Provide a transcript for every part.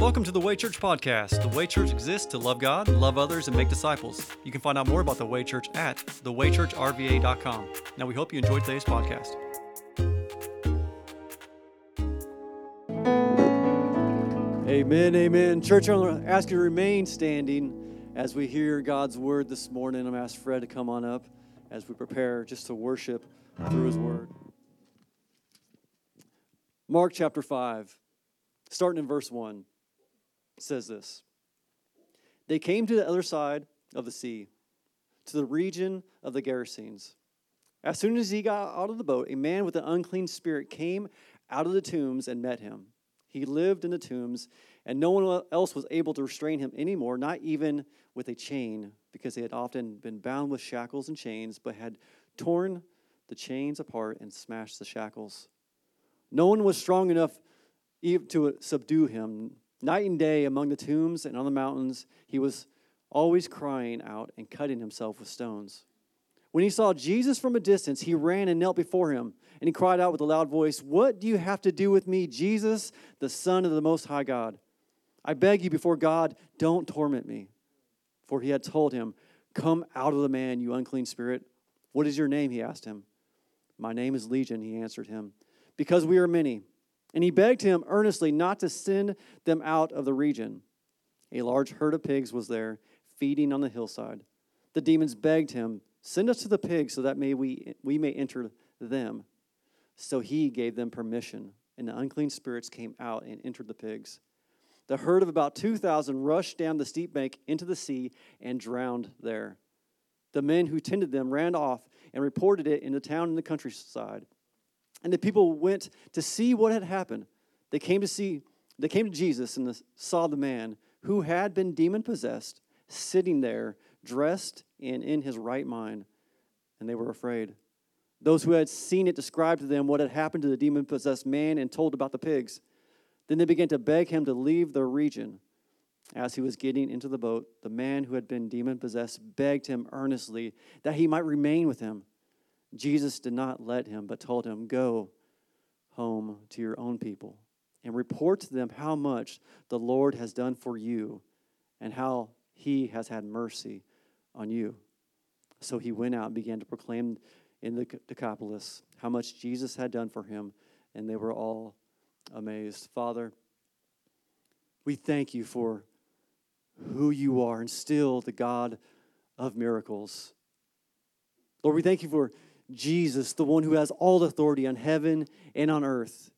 Welcome to the Way Church podcast. The Way Church exists to love God, love others, and make disciples. You can find out more about the Way Church at thewaychurchrva.com. Now, we hope you enjoyed today's podcast. Amen, amen. Church, I'm going to ask you to remain standing as we hear God's word this morning. I'm going to ask Fred to come on up as we prepare just to worship through his word. Mark chapter 5, starting in verse 1 says this They came to the other side of the sea, to the region of the Gerasenes. As soon as he got out of the boat, a man with an unclean spirit came out of the tombs and met him. He lived in the tombs, and no one else was able to restrain him anymore, not even with a chain, because he had often been bound with shackles and chains, but had torn the chains apart and smashed the shackles. No one was strong enough to subdue him. Night and day among the tombs and on the mountains, he was always crying out and cutting himself with stones. When he saw Jesus from a distance, he ran and knelt before him, and he cried out with a loud voice, What do you have to do with me, Jesus, the Son of the Most High God? I beg you before God, don't torment me. For he had told him, Come out of the man, you unclean spirit. What is your name? He asked him. My name is Legion, he answered him, because we are many. And he begged him earnestly not to send them out of the region. A large herd of pigs was there, feeding on the hillside. The demons begged him, Send us to the pigs so that may we, we may enter them. So he gave them permission, and the unclean spirits came out and entered the pigs. The herd of about 2,000 rushed down the steep bank into the sea and drowned there. The men who tended them ran off and reported it in the town and the countryside. And the people went to see what had happened. They came to see, they came to Jesus and saw the man who had been demon possessed sitting there, dressed and in his right mind, and they were afraid. Those who had seen it described to them what had happened to the demon possessed man and told about the pigs. Then they began to beg him to leave their region. As he was getting into the boat, the man who had been demon possessed begged him earnestly that he might remain with him. Jesus did not let him, but told him, Go home to your own people and report to them how much the Lord has done for you and how he has had mercy on you. So he went out and began to proclaim in the Decapolis how much Jesus had done for him, and they were all amazed. Father, we thank you for who you are and still the God of miracles. Lord, we thank you for Jesus, the one who has all authority on heaven and on earth.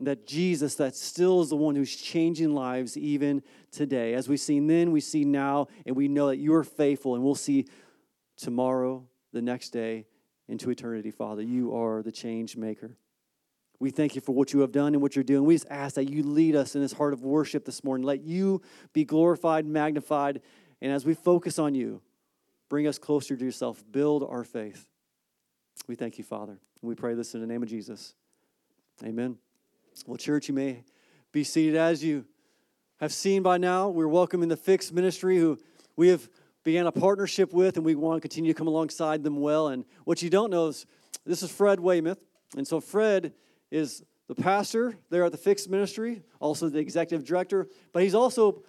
That Jesus, that still is the one who's changing lives even today. As we've seen then, we see now, and we know that you are faithful, and we'll see tomorrow, the next day, into eternity, Father. You are the change maker. We thank you for what you have done and what you're doing. We just ask that you lead us in this heart of worship this morning. Let you be glorified, magnified, and as we focus on you, Bring us closer to yourself. Build our faith. We thank you, Father. We pray this in the name of Jesus. Amen. Well, church, you may be seated as you have seen by now. We're welcoming the Fix Ministry, who we have began a partnership with, and we want to continue to come alongside them well. And what you don't know is this is Fred Weymouth. And so Fred is the pastor there at the Fix Ministry, also the executive director, but he's also,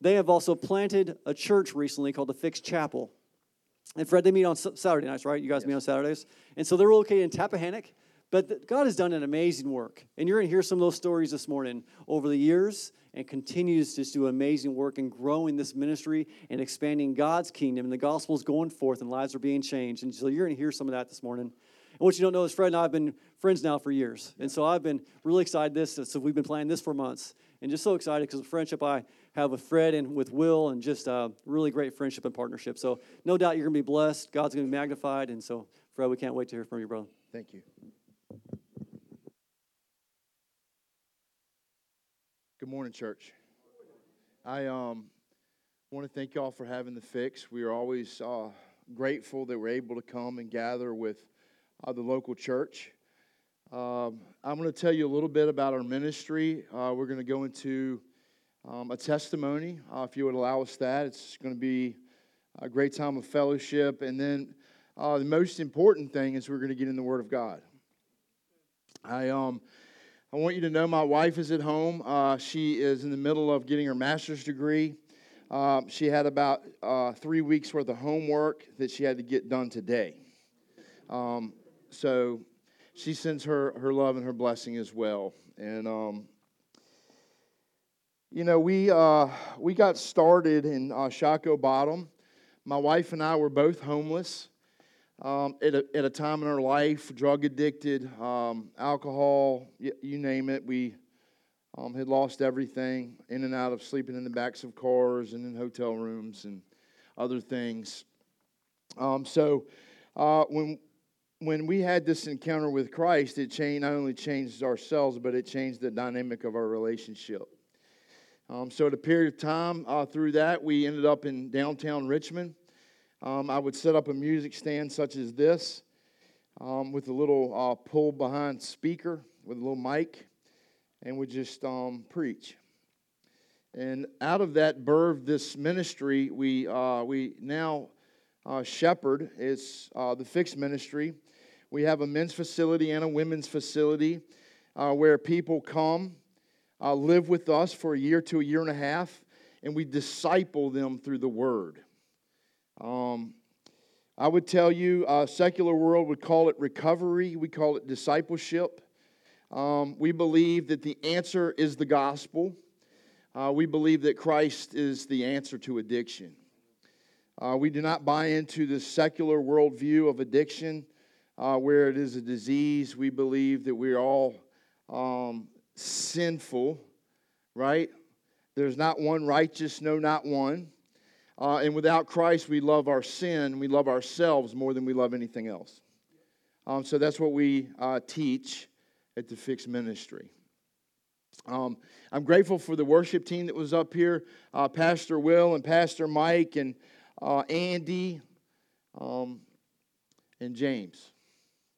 they have also planted a church recently called the Fix Chapel. And Fred, they meet on Saturday nights, right? You guys yes. meet on Saturdays. And so they're located in Tappahannock. But God has done an amazing work. And you're going to hear some of those stories this morning over the years and continues to do amazing work in growing this ministry and expanding God's kingdom. And the gospel is going forth and lives are being changed. And so you're going to hear some of that this morning. And what you don't know is Fred and I have been friends now for years. And so I've been really excited this. So we've been planning this for months. And just so excited because the friendship I have with Fred and with Will, and just a really great friendship and partnership. So, no doubt you're going to be blessed. God's going to be magnified. And so, Fred, we can't wait to hear from you, brother. Thank you. Good morning, church. I um, want to thank y'all for having the fix. We are always uh, grateful that we're able to come and gather with the local church. Um, I'm going to tell you a little bit about our ministry. Uh, we're going to go into um, a testimony, uh, if you would allow us that. It's going to be a great time of fellowship. And then uh, the most important thing is we're going to get in the Word of God. I, um, I want you to know my wife is at home. Uh, she is in the middle of getting her master's degree. Uh, she had about uh, three weeks worth of homework that she had to get done today. Um, so she sends her, her love and her blessing as well. And, um, you know, we, uh, we got started in uh, Shockoe Bottom. My wife and I were both homeless um, at, a, at a time in our life, drug addicted, um, alcohol, y- you name it. We um, had lost everything in and out of sleeping in the backs of cars and in hotel rooms and other things. Um, so uh, when when we had this encounter with Christ, it changed not only changed ourselves, but it changed the dynamic of our relationship. Um, so, at a period of time uh, through that, we ended up in downtown Richmond. Um, I would set up a music stand such as this um, with a little uh, pull behind speaker with a little mic, and would just um, preach. And out of that birthed this ministry. We, uh, we now uh, shepherd is uh, the Fix Ministry. We have a men's facility and a women's facility uh, where people come, uh, live with us for a year to a year and a half, and we disciple them through the Word. Um, I would tell you, uh, secular world would call it recovery. We call it discipleship. Um, we believe that the answer is the gospel. Uh, we believe that Christ is the answer to addiction. Uh, we do not buy into the secular worldview of addiction uh, where it is a disease. We believe that we're all um, sinful, right? There's not one righteous, no, not one. Uh, and without Christ, we love our sin, we love ourselves more than we love anything else. Um, so that's what we uh, teach at the Fix Ministry. Um, I'm grateful for the worship team that was up here uh, Pastor Will and Pastor Mike and uh, Andy um, and James.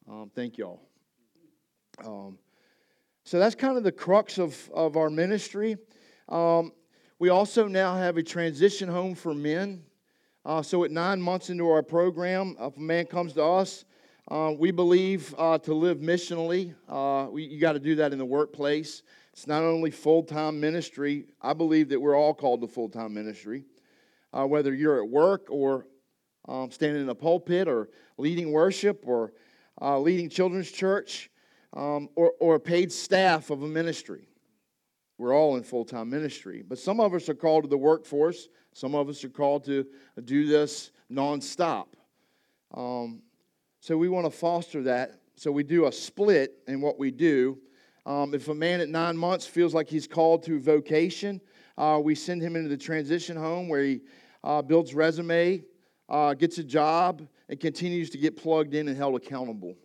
Um, thank y'all. Um, so that's kind of the crux of, of our ministry. Um, we also now have a transition home for men. Uh, so at nine months into our program, if a man comes to us, uh, we believe uh, to live missionally. Uh, we, you got to do that in the workplace. It's not only full time ministry. I believe that we're all called to full time ministry. Uh, whether you're at work or um, standing in a pulpit or leading worship or uh, leading children's church, um, or, or a paid staff of a ministry. We're all in full time ministry. But some of us are called to the workforce, some of us are called to do this nonstop. Um, so we want to foster that. So we do a split in what we do. Um, if a man at nine months feels like he's called to vocation, uh, we send him into the transition home where he uh, builds resume, uh, gets a job, and continues to get plugged in and held accountable.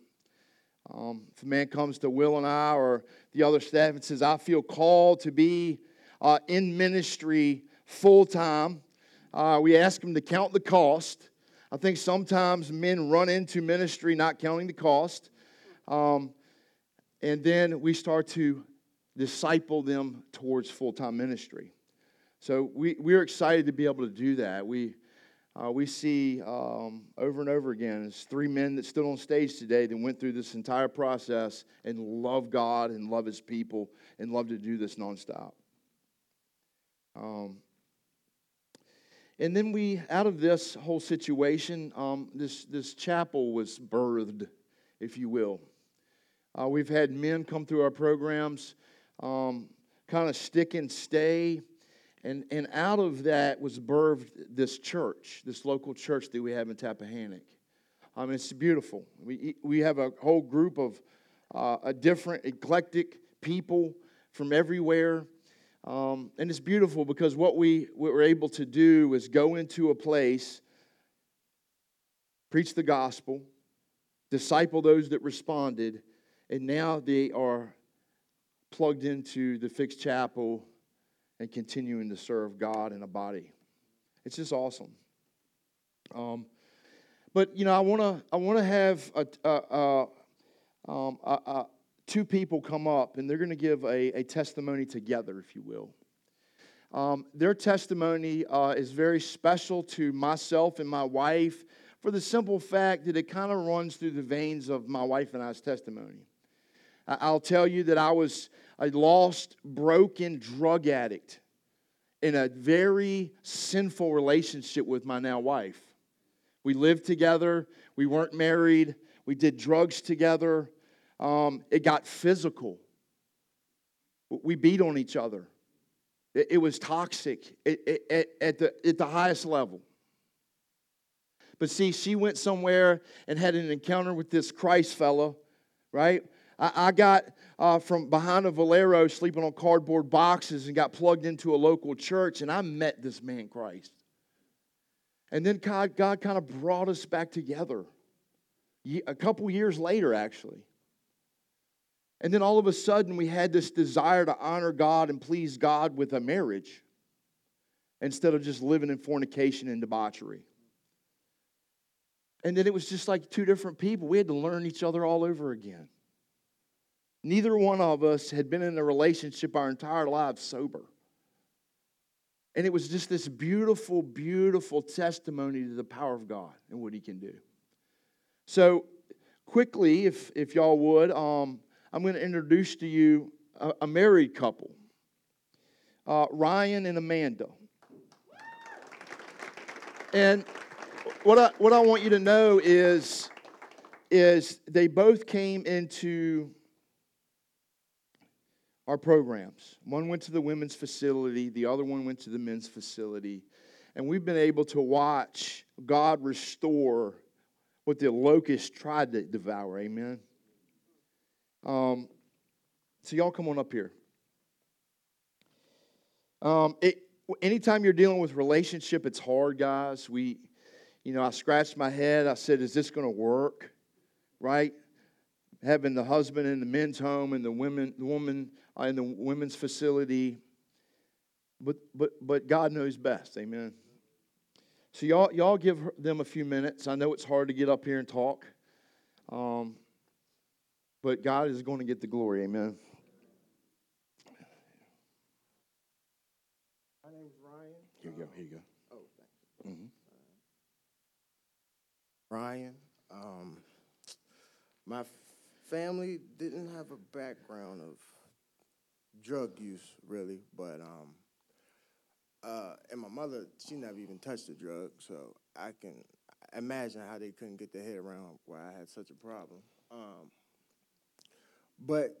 Um, if a man comes to Will and I or the other staff and says, I feel called to be uh, in ministry full time, uh, we ask him to count the cost. I think sometimes men run into ministry not counting the cost. Um, and then we start to disciple them towards full time ministry. So we, we're excited to be able to do that. We, uh, we see um, over and over again it's three men that stood on stage today that went through this entire process and love God and love His people and love to do this nonstop. Um, and then we, out of this whole situation, um, this, this chapel was birthed, if you will. Uh, we've had men come through our programs, um, kind of stick and stay. And, and out of that was birthed this church, this local church that we have in Tappahannock. I mean, it's beautiful. We, we have a whole group of uh, a different, eclectic people from everywhere. Um, and it's beautiful because what we, what we're able to do is go into a place, preach the gospel, disciple those that responded, and now they are plugged into the Fix Chapel and continuing to serve God in a body. It's just awesome. Um, but you know, I want to I want to have a, a, a, um, a, two people come up, and they're going to give a, testimony together, if you will. Um, their testimony uh, is very special to myself and my wife for the simple fact that it kind of runs through the veins of my wife and I's testimony. I'll tell you that I was a lost, broken drug addict in a very sinful relationship with my now wife. We lived together, we weren't married, we did drugs together. Um, it got physical. We beat on each other. It, it was toxic at, the, at the highest level. But see, she went somewhere and had an encounter with this Christ fellow, right? I, I got uh, from behind a Valero sleeping on cardboard boxes and got plugged into a local church, and I met this man Christ. And then God, God kind of brought us back together a couple years later, actually. And then all of a sudden, we had this desire to honor God and please God with a marriage instead of just living in fornication and debauchery. And then it was just like two different people. We had to learn each other all over again. Neither one of us had been in a relationship our entire lives sober. And it was just this beautiful, beautiful testimony to the power of God and what He can do. So, quickly, if, if y'all would, um, I'm going to introduce to you a, a married couple uh, Ryan and Amanda. And what I, what I want you to know is, is they both came into our programs. One went to the women's facility, the other one went to the men's facility. And we've been able to watch God restore what the locust tried to devour. Amen. Um, so, y'all come on up here. Um, it, anytime you're dealing with relationship, it's hard, guys. We, you know, I scratched my head. I said, "Is this going to work?" Right? Having the husband in the men's home and the women, the woman in the women's facility. But but but God knows best. Amen. So y'all y'all give them a few minutes. I know it's hard to get up here and talk. Um, but God is going to get the glory. Amen. My name is Ryan. Here you go. Here you go. Oh, thank Mm-hmm. Ryan. Um, my family didn't have a background of drug use, really, but um, uh, and my mother, she never even touched a drug, so I can imagine how they couldn't get their head around why I had such a problem. Um, but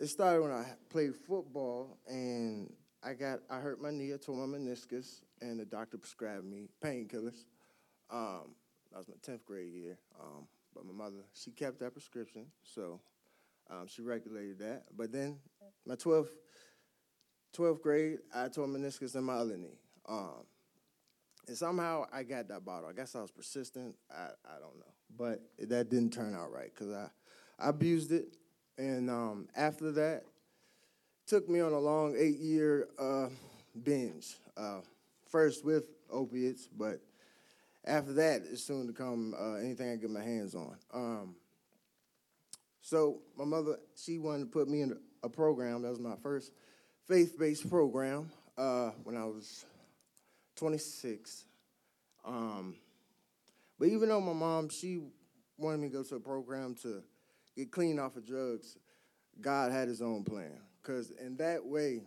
it started when I played football and I got I hurt my knee, I tore my meniscus, and the doctor prescribed me painkillers. Um, that was my tenth grade year. Um, but my mother, she kept that prescription, so um, she regulated that. But then my 12th, 12th grade, I tore meniscus in my other knee. Um, and somehow I got that bottle. I guess I was persistent. I, I don't know. But that didn't turn out right because I I abused it, and um, after that, took me on a long eight year uh, binge. Uh, first with opiates, but after that, it's soon to come uh, anything I get my hands on. Um, so my mother, she wanted to put me in a program. That was my first faith-based program uh, when I was 26. Um, but even though my mom, she wanted me to go to a program to get clean off of drugs, God had his own plan. Because in that way,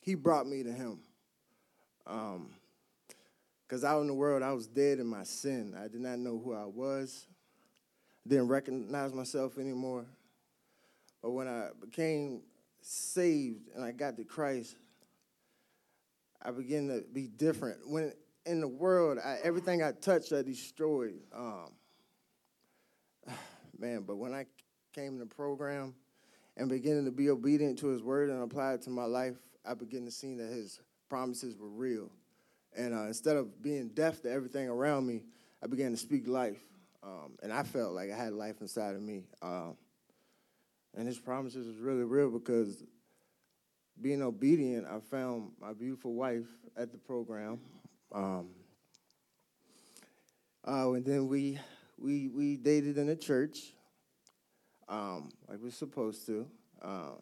he brought me to him. Because out in the world, I was dead in my sin. I did not know who I was, didn't recognize myself anymore. But when I became saved and I got to Christ, I began to be different. When in the world, I, everything I touched, I destroyed. Um, man, but when I came in the program and beginning to be obedient to His word and apply it to my life, I began to see that His promises were real. And uh, instead of being deaf to everything around me, I began to speak life. Um, and I felt like I had life inside of me. Um, and His promises was really real because being obedient, I found my beautiful wife at the program. Um, uh, and then we we we dated in the church, um, like we are supposed to. Uh,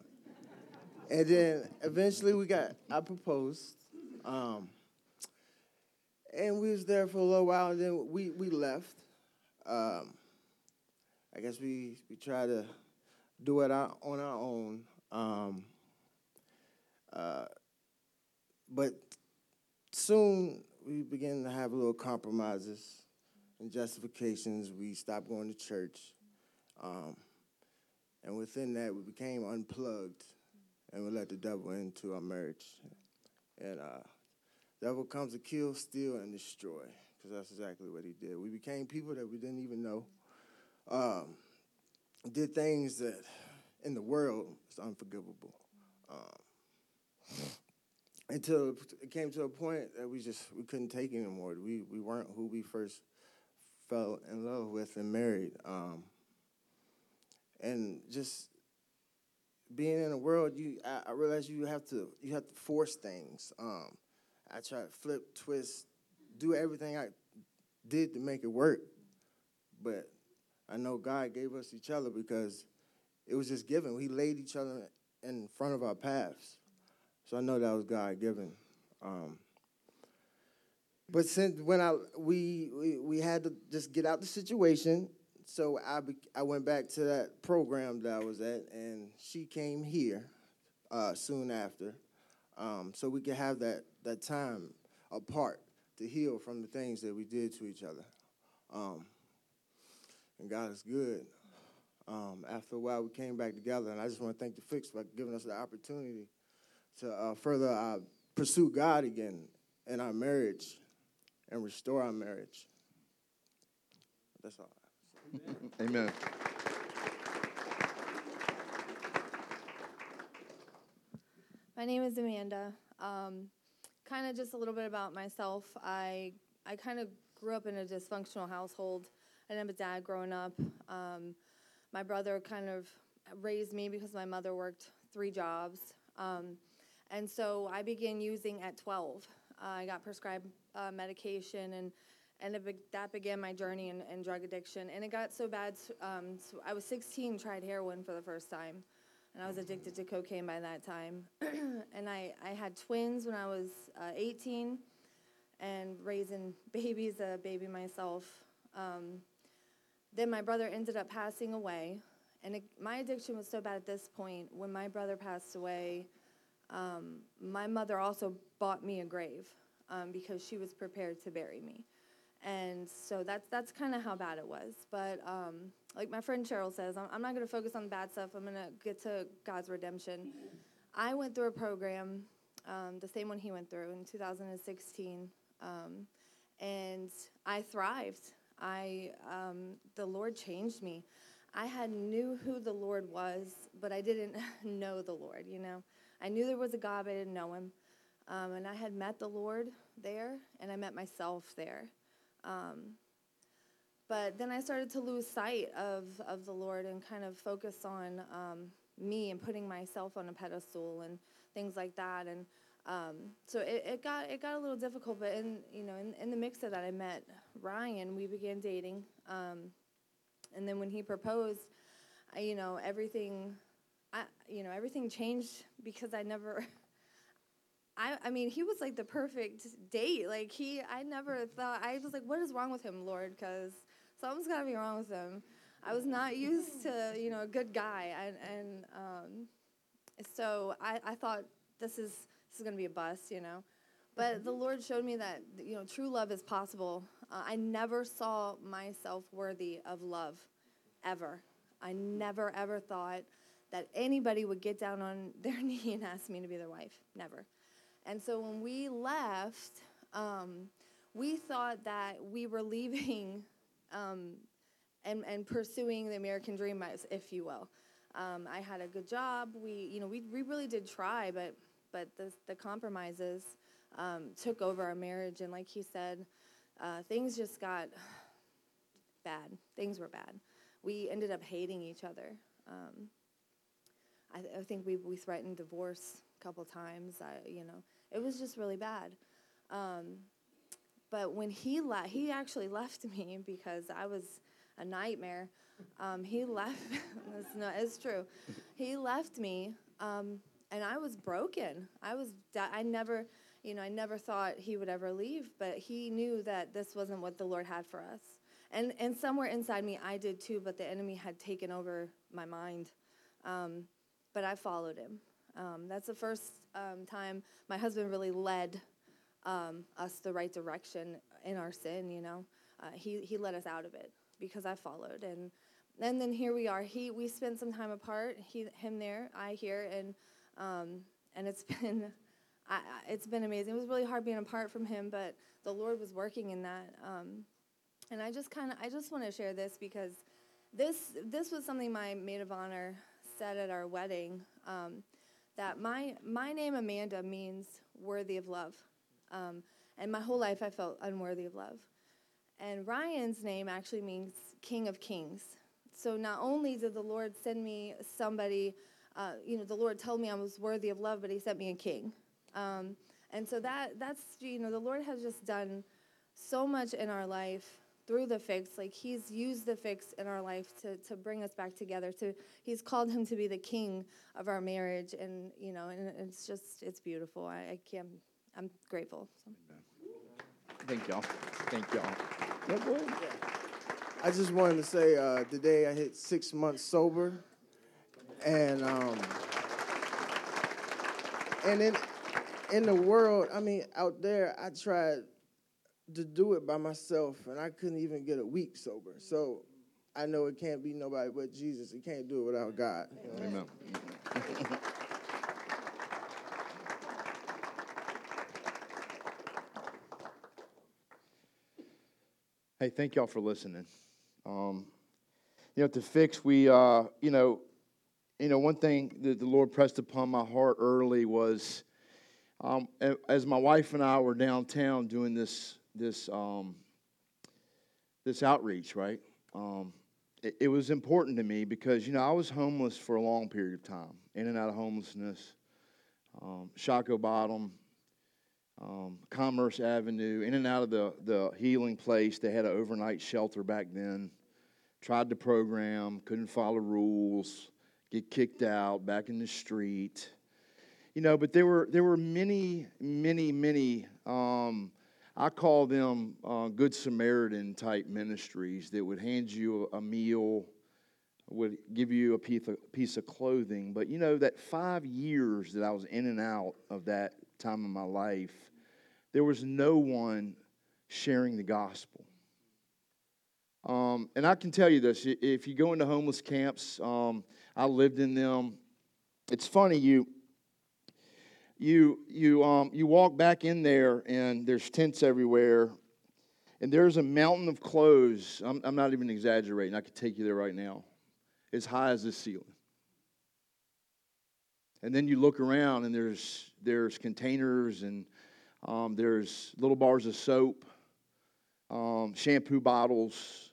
and then eventually we got I proposed, um, and we was there for a little while. And then we we left. Um, I guess we we tried to do it our, on our own. Um, uh, but soon we begin to have little compromises and justifications. We stopped going to church. Um, and within that, we became unplugged and we let the devil into our marriage. And uh, devil comes to kill, steal, and destroy, because that's exactly what he did. We became people that we didn't even know. Um, did things that in the world is unforgivable. Um, until it came to a point that we just we couldn't take anymore. We we weren't who we first fell in love with and married. Um, and just being in the world, you I, I realized you have to you have to force things. Um, I tried to flip, twist, do everything I did to make it work, but I know God gave us each other because it was just given. We laid each other in front of our paths, so I know that was God given. Um, but since when I we, we we had to just get out the situation so I, be, I went back to that program that I was at, and she came here uh, soon after, um, so we could have that, that time apart to heal from the things that we did to each other. Um, and God is good. Um, after a while, we came back together, and I just want to thank the Fix for giving us the opportunity to uh, further uh, pursue God again in our marriage and restore our marriage. That's all. Amen. My name is Amanda. Um, kind of just a little bit about myself. I I kind of grew up in a dysfunctional household. I didn't have a dad growing up. Um, my brother kind of raised me because my mother worked three jobs. Um, and so I began using at 12. Uh, I got prescribed uh, medication and and it, that began my journey in, in, drug addiction. And it got so bad. Um, so I was 16, tried heroin for the first time, and I was addicted to cocaine by that time. and I, I had twins when I was uh, 18, and raising babies, a baby myself. Um, then my brother ended up passing away, and it, my addiction was so bad at this point. When my brother passed away, um, my mother also bought me a grave um, because she was prepared to bury me and so that's that's kind of how bad it was. But um, like my friend Cheryl says, I'm, I'm not going to focus on the bad stuff. I'm going to get to God's redemption. I went through a program, um, the same one he went through in 2016, um, and I thrived. I um, the Lord changed me. I had knew who the Lord was, but I didn't know the Lord. You know, I knew there was a God, but I didn't know Him. Um, and I had met the Lord there, and I met myself there. Um, but then I started to lose sight of, of the Lord and kind of focus on um, me and putting myself on a pedestal and things like that. And um, so it, it got it got a little difficult. But in you know in, in the mix of that, I met Ryan. We began dating, um, and then when he proposed, I, you know everything, I you know everything changed because I never. I, I mean, he was like the perfect date. Like he, I never thought. I was like, what is wrong with him, Lord? Because something's gotta be wrong with him. I was not used to, you know, a good guy, and and um, so I, I thought this is this is gonna be a bust, you know. But the Lord showed me that you know true love is possible. Uh, I never saw myself worthy of love, ever. I never ever thought that anybody would get down on their knee and ask me to be their wife. Never. And so when we left, um, we thought that we were leaving um, and, and pursuing the American dream, if you will. Um, I had a good job. We, you know, we, we really did try, but but the the compromises um, took over our marriage, and like he said, uh, things just got bad. Things were bad. We ended up hating each other. Um, I, th- I think we we threatened divorce a couple times. I, you know, it was just really bad. Um, but when he left, he actually left me because I was a nightmare. Um, he left. it's, no, it's true. He left me, um, and I was broken. I was. I never, you know, I never thought he would ever leave. But he knew that this wasn't what the Lord had for us. And and somewhere inside me, I did too. But the enemy had taken over my mind. Um, but I followed him. Um, that's the first um, time my husband really led um, us the right direction in our sin. You know, uh, he he led us out of it because I followed, and and then here we are. He we spent some time apart. He him there, I here, and um, and it's been. I, it's been amazing. It was really hard being apart from him, but the Lord was working in that. Um, and I just kind of, I just want to share this because this this was something my maid of honor said at our wedding. Um, that my my name Amanda means worthy of love, um, and my whole life I felt unworthy of love. And Ryan's name actually means King of Kings. So not only did the Lord send me somebody, uh, you know, the Lord told me I was worthy of love, but He sent me a king. Um, and so that that's you know the Lord has just done so much in our life through the fix like he's used the fix in our life to, to bring us back together to he's called him to be the king of our marriage and you know and it's just it's beautiful i, I can't i'm grateful so. Thank y'all. Thank y'all. Yeah, go ahead. I just wanted to say uh, today I hit six months sober, and um, and in in the world, I mean, out there, I tried to do it by myself, and I couldn't even get a week sober. So I know it can't be nobody but Jesus. It can't do it without God. you know? Amen. Hey, thank y'all for listening. Um, you know, to fix, we, uh, you know, you know, one thing that the Lord pressed upon my heart early was, um, as my wife and I were downtown doing this, this, um, this outreach, right? Um, it, it was important to me because you know I was homeless for a long period of time, in and out of homelessness, um, Shockoe Bottom, um, Commerce Avenue, in and out of the, the healing place. They had an overnight shelter back then. Tried the program, couldn't follow rules, get kicked out, back in the street. You know, but there were there were many, many, many. Um, I call them uh, Good Samaritan type ministries that would hand you a meal, would give you a piece of, piece of clothing. But you know, that five years that I was in and out of that time of my life, there was no one sharing the gospel. Um, and I can tell you this if you go into homeless camps, um, I lived in them. It's funny, you. You, you, um, you walk back in there and there's tents everywhere and there's a mountain of clothes. I'm, I'm not even exaggerating. I could take you there right now. As high as the ceiling. And then you look around and there's, there's containers and um, there's little bars of soap, um, shampoo bottles,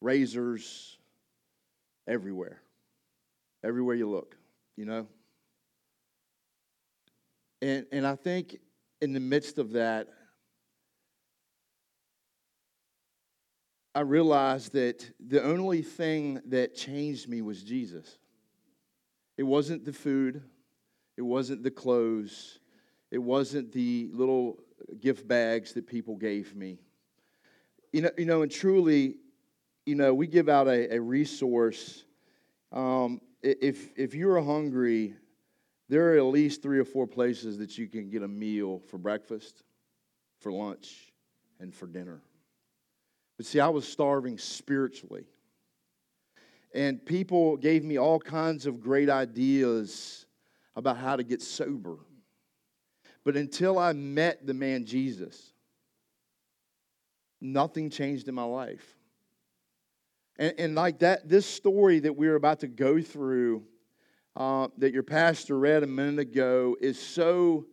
razors, everywhere. Everywhere you look, you know? And, and I think in the midst of that, I realized that the only thing that changed me was Jesus. It wasn't the food, it wasn't the clothes, it wasn't the little gift bags that people gave me. You know, you know and truly, you know, we give out a, a resource. Um, if, if you're hungry, there are at least three or four places that you can get a meal for breakfast, for lunch, and for dinner. But see, I was starving spiritually. And people gave me all kinds of great ideas about how to get sober. But until I met the man Jesus, nothing changed in my life. And, and like that, this story that we're about to go through, uh, that your pastor read a minute ago, is so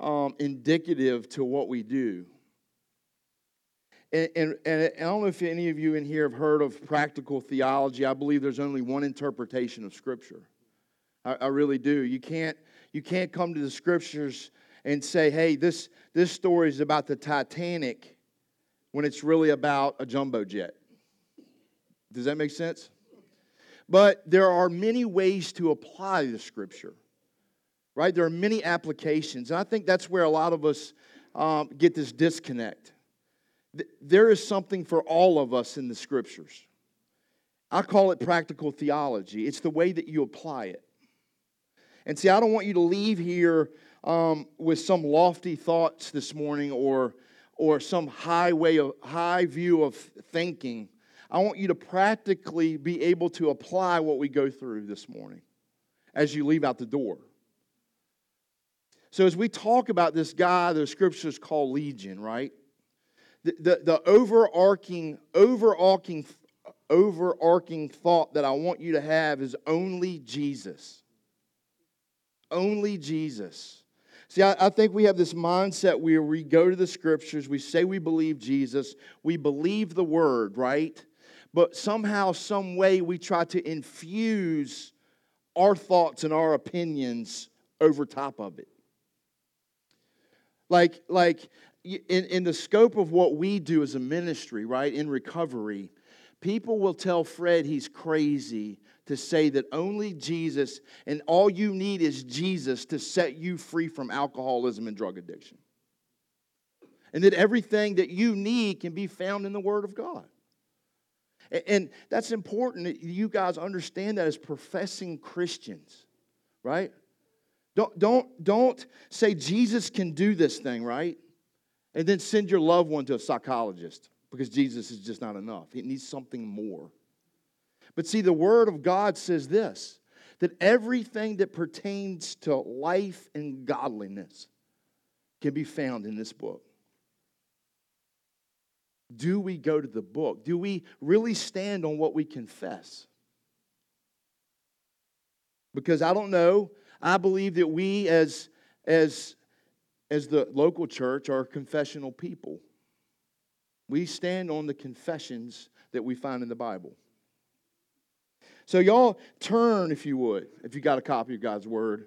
um, indicative to what we do. And, and, and I don't know if any of you in here have heard of practical theology. I believe there's only one interpretation of Scripture. I, I really do. You can't, you can't come to the Scriptures and say, hey, this, this story is about the Titanic when it's really about a jumbo jet. Does that make sense? But there are many ways to apply the Scripture, right? There are many applications. And I think that's where a lot of us um, get this disconnect there is something for all of us in the scriptures. I call it practical theology. It's the way that you apply it. And see, I don't want you to leave here um, with some lofty thoughts this morning or, or some high way of high view of thinking. I want you to practically be able to apply what we go through this morning as you leave out the door. So, as we talk about this guy, the scriptures call Legion, right? The, the, the overarching, overarching, overarching thought that I want you to have is only Jesus. Only Jesus. See, I, I, think we have this mindset where we go to the scriptures, we say we believe Jesus, we believe the word, right? But somehow, some way, we try to infuse our thoughts and our opinions over top of it. Like, like in, in the scope of what we do as a ministry, right, in recovery, people will tell Fred he's crazy to say that only Jesus and all you need is Jesus to set you free from alcoholism and drug addiction. And that everything that you need can be found in the Word of God. And that's important that you guys understand that as professing Christians, right? Don't, don't, don't say Jesus can do this thing, right? And then send your loved one to a psychologist because Jesus is just not enough. He needs something more. But see, the Word of God says this that everything that pertains to life and godliness can be found in this book. Do we go to the book? Do we really stand on what we confess? Because I don't know. I believe that we, as, as, as the local church, are confessional people. We stand on the confessions that we find in the Bible. So, y'all turn, if you would, if you got a copy of God's Word.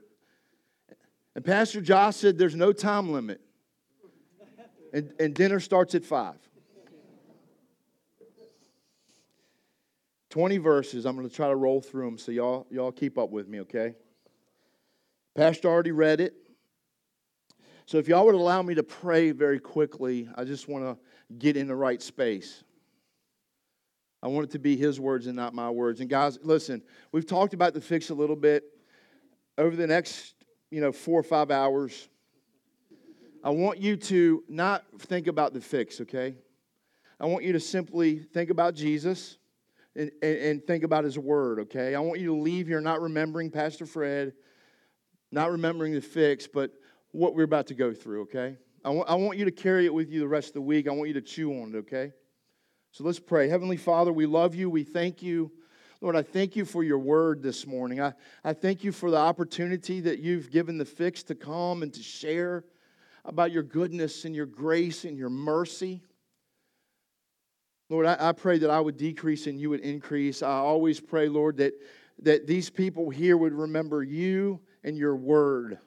And Pastor Josh said there's no time limit, and, and dinner starts at 5. 20 verses. I'm going to try to roll through them so y'all, y'all keep up with me, okay? Pastor already read it. So if y'all would allow me to pray very quickly, I just want to get in the right space. I want it to be his words and not my words. And guys, listen, we've talked about the fix a little bit. Over the next, you know, four or five hours, I want you to not think about the fix, okay? I want you to simply think about Jesus and, and, and think about his word, okay? I want you to leave here not remembering Pastor Fred, not remembering the fix, but what we're about to go through, okay? I I want you to carry it with you the rest of the week. I want you to chew on it, okay? So let's pray. Heavenly Father, we love you. We thank you. Lord, I thank you for your word this morning. I, I thank you for the opportunity that you've given the fix to come and to share about your goodness and your grace and your mercy. Lord, I, I pray that I would decrease and you would increase. I always pray, Lord, that, that these people here would remember you and your word.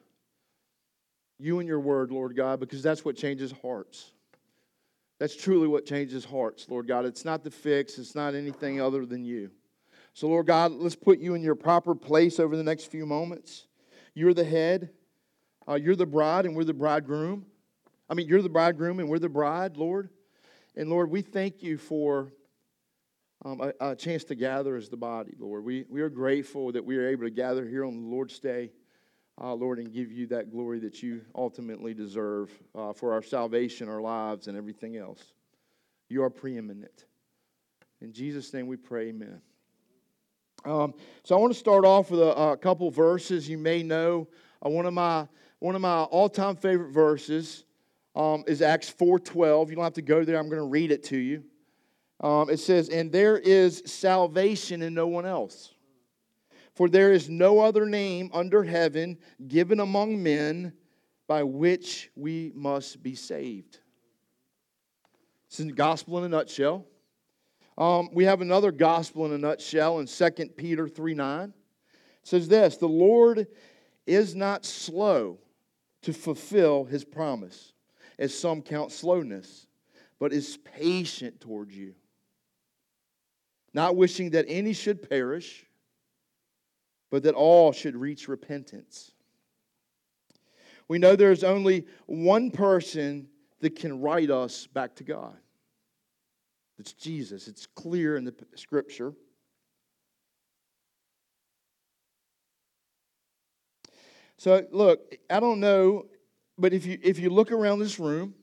You and your word, Lord God, because that's what changes hearts. That's truly what changes hearts, Lord God. It's not the fix, it's not anything other than you. So, Lord God, let's put you in your proper place over the next few moments. You're the head, uh, you're the bride, and we're the bridegroom. I mean, you're the bridegroom, and we're the bride, Lord. And Lord, we thank you for um, a, a, chance to gather as the body, Lord. We, we are grateful that we are able to gather here on the Lord's Day uh, Lord, and give you that glory that you ultimately deserve uh, for our salvation, our lives, and everything else. You are preeminent. In Jesus' name we pray, amen. Um, so I want to start off with a, a couple verses you may know. Uh, one of my one of my all-time favorite verses um, is Acts 4:12. You don't have to go there. I'm going to read it to you. Um, it says, "And there is salvation in no one else." For there is no other name under heaven given among men by which we must be saved. It's the gospel in a nutshell. Um, we have another gospel in a nutshell in 2 Peter 3 9. It says this The Lord is not slow to fulfill his promise, as some count slowness, but is patient towards you, not wishing that any should perish but that all should reach repentance. We know there is only one person that can write us back to God. It's Jesus. It's clear in the scripture. So look, I don't know, but if you if you look around this room,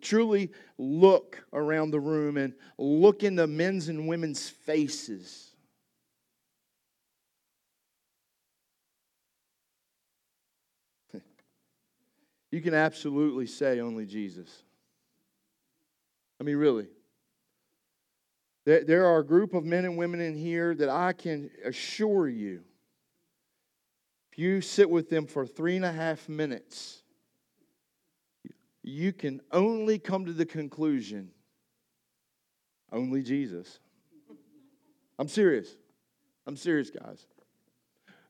truly look around the room and look in the men's and women's faces You can absolutely say only Jesus. I mean, really. There, there are a group of men and women in here that I can assure you, if you sit with them for three and a half minutes, you can only come to the conclusion only Jesus. I'm serious. I'm serious, guys.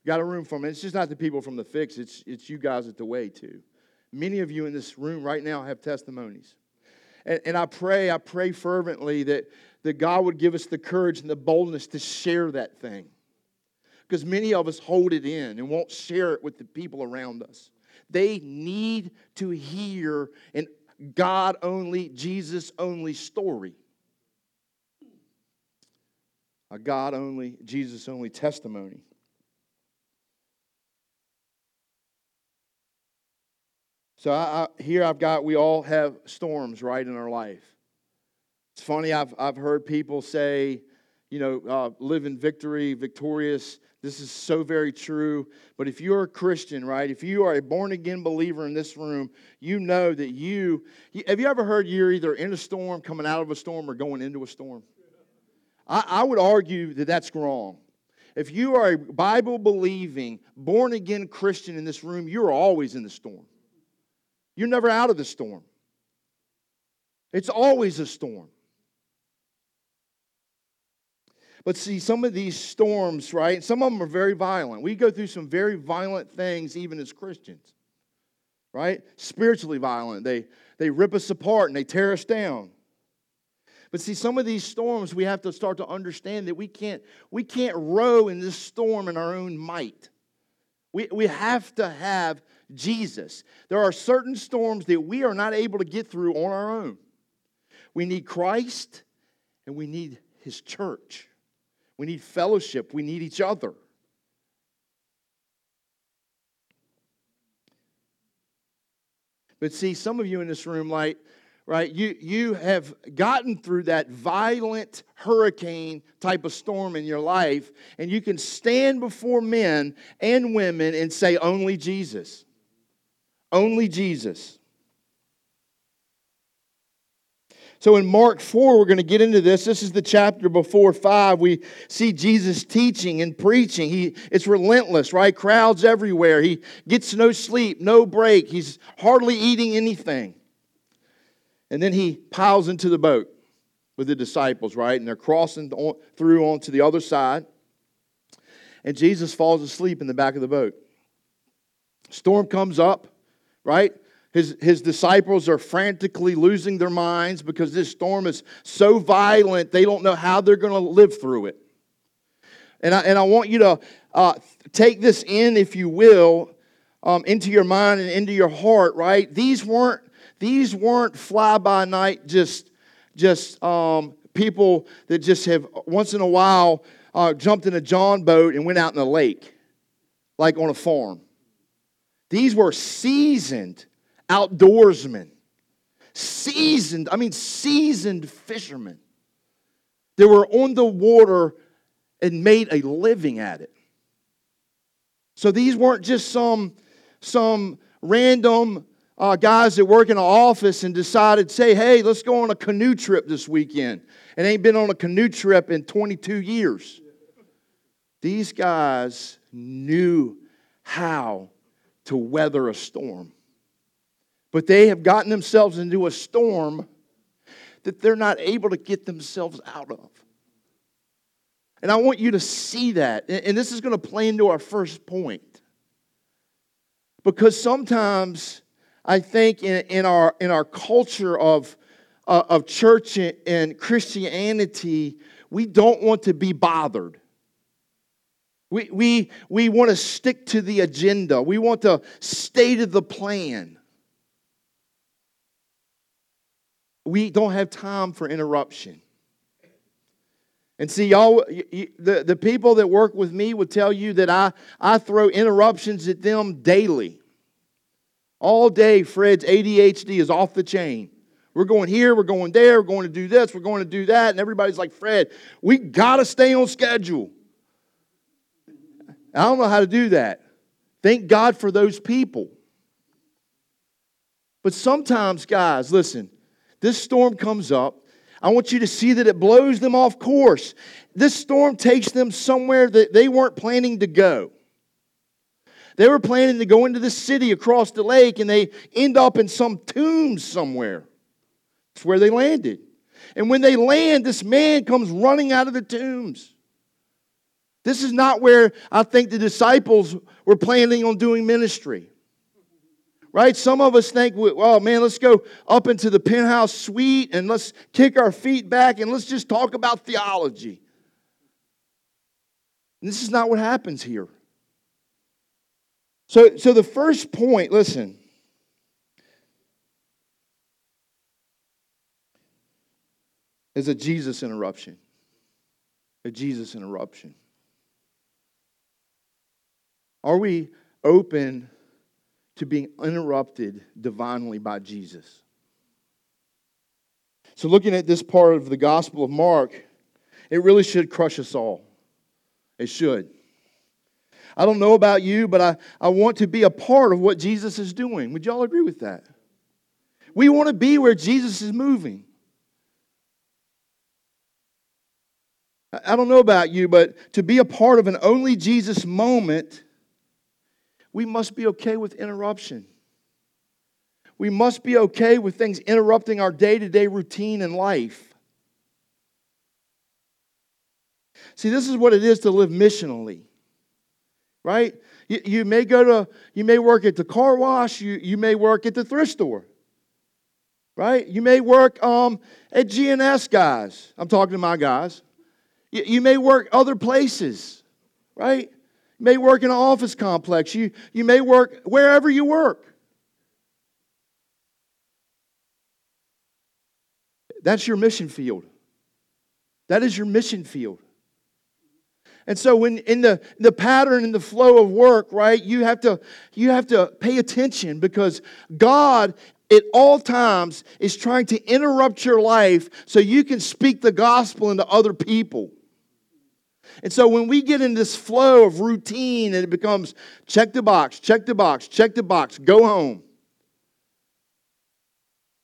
Got a room for me. It's just not the people from the fix, it's, it's you guys at the way, too. Many of you in this room right now have testimonies. And, and I pray, I pray fervently that, that God would give us the courage and the boldness to share that thing. Because many of us hold it in and won't share it with the people around us. They need to hear an God only, Jesus only story. A God only, Jesus only testimony. So I, I, here I've got, we all have storms, right, in our life. It's funny, I've, I've heard people say, you know, uh, live in victory, victorious. This is so very true. But if you're a Christian, right, if you are a born again believer in this room, you know that you, have you ever heard you're either in a storm, coming out of a storm, or going into a storm? I, I would argue that that's wrong. If you are a Bible believing, born again Christian in this room, you're always in the storm. You're never out of the storm. It's always a storm. But see, some of these storms, right? Some of them are very violent. We go through some very violent things even as Christians, right? Spiritually violent. They, they rip us apart and they tear us down. But see, some of these storms, we have to start to understand that we can't, we can't row in this storm in our own might. We, we have to have Jesus. There are certain storms that we are not able to get through on our own. We need Christ and we need His church. We need fellowship. We need each other. But see, some of you in this room, like, right, you, you have gotten through that violent hurricane type of storm in your life, and you can stand before men and women and say, Only Jesus. Only Jesus. So in Mark 4, we're going to get into this. This is the chapter before 5. We see Jesus teaching and preaching. He, it's relentless, right? Crowds everywhere. He gets no sleep, no break. He's hardly eating anything. And then he piles into the boat with the disciples, right? And they're crossing through onto the other side. And Jesus falls asleep in the back of the boat. Storm comes up right? His, his disciples are frantically losing their minds because this storm is so violent, they don't know how they're going to live through it. And I, and I want you to uh, take this in, if you will, um, into your mind and into your heart, right? These weren't, these weren't fly by night, just, just um, people that just have once in a while uh, jumped in a John boat and went out in the lake, like on a farm. These were seasoned outdoorsmen, seasoned, I mean, seasoned fishermen. They were on the water and made a living at it. So these weren't just some, some random uh, guys that work in an office and decided, say, hey, let's go on a canoe trip this weekend. And ain't been on a canoe trip in 22 years. These guys knew how to weather a storm. But they have gotten themselves into a storm that they're not able to get themselves out of. And I want you to see that. And this is going to play into our first point. Because sometimes I think in, in, our, in our culture of, uh, of church and Christianity, we don't want to be bothered. We, we, we want to stick to the agenda. We want to stay to the plan. We don't have time for interruption. And see, y'all, the, the people that work with me would tell you that I, I throw interruptions at them daily. All day, Fred's ADHD is off the chain. We're going here, we're going there, we're going to do this, we're going to do that. And everybody's like, Fred, we got to stay on schedule. I don't know how to do that. Thank God for those people. But sometimes, guys, listen, this storm comes up. I want you to see that it blows them off course. This storm takes them somewhere that they weren't planning to go. They were planning to go into the city across the lake and they end up in some tombs somewhere. That's where they landed. And when they land, this man comes running out of the tombs. This is not where I think the disciples were planning on doing ministry. Right? Some of us think, well, oh, man, let's go up into the penthouse suite and let's kick our feet back and let's just talk about theology. And this is not what happens here. So, so the first point, listen. Is a Jesus interruption. A Jesus interruption. Are we open to being interrupted divinely by Jesus? So, looking at this part of the Gospel of Mark, it really should crush us all. It should. I don't know about you, but I, I want to be a part of what Jesus is doing. Would y'all agree with that? We want to be where Jesus is moving. I don't know about you, but to be a part of an only Jesus moment, we must be okay with interruption. We must be okay with things interrupting our day to day routine and life. See, this is what it is to live missionally right? You, you may go to, you may work at the car wash, you, you may work at the thrift store, right? You may work um, at GNS guys. I'm talking to my guys. You, you may work other places, right? May work in an office complex. You, you may work wherever you work. That's your mission field. That is your mission field. And so when in the, the pattern and the flow of work, right, you have to you have to pay attention because God at all times is trying to interrupt your life so you can speak the gospel into other people. And so when we get in this flow of routine and it becomes check the box, check the box, check the box, go home.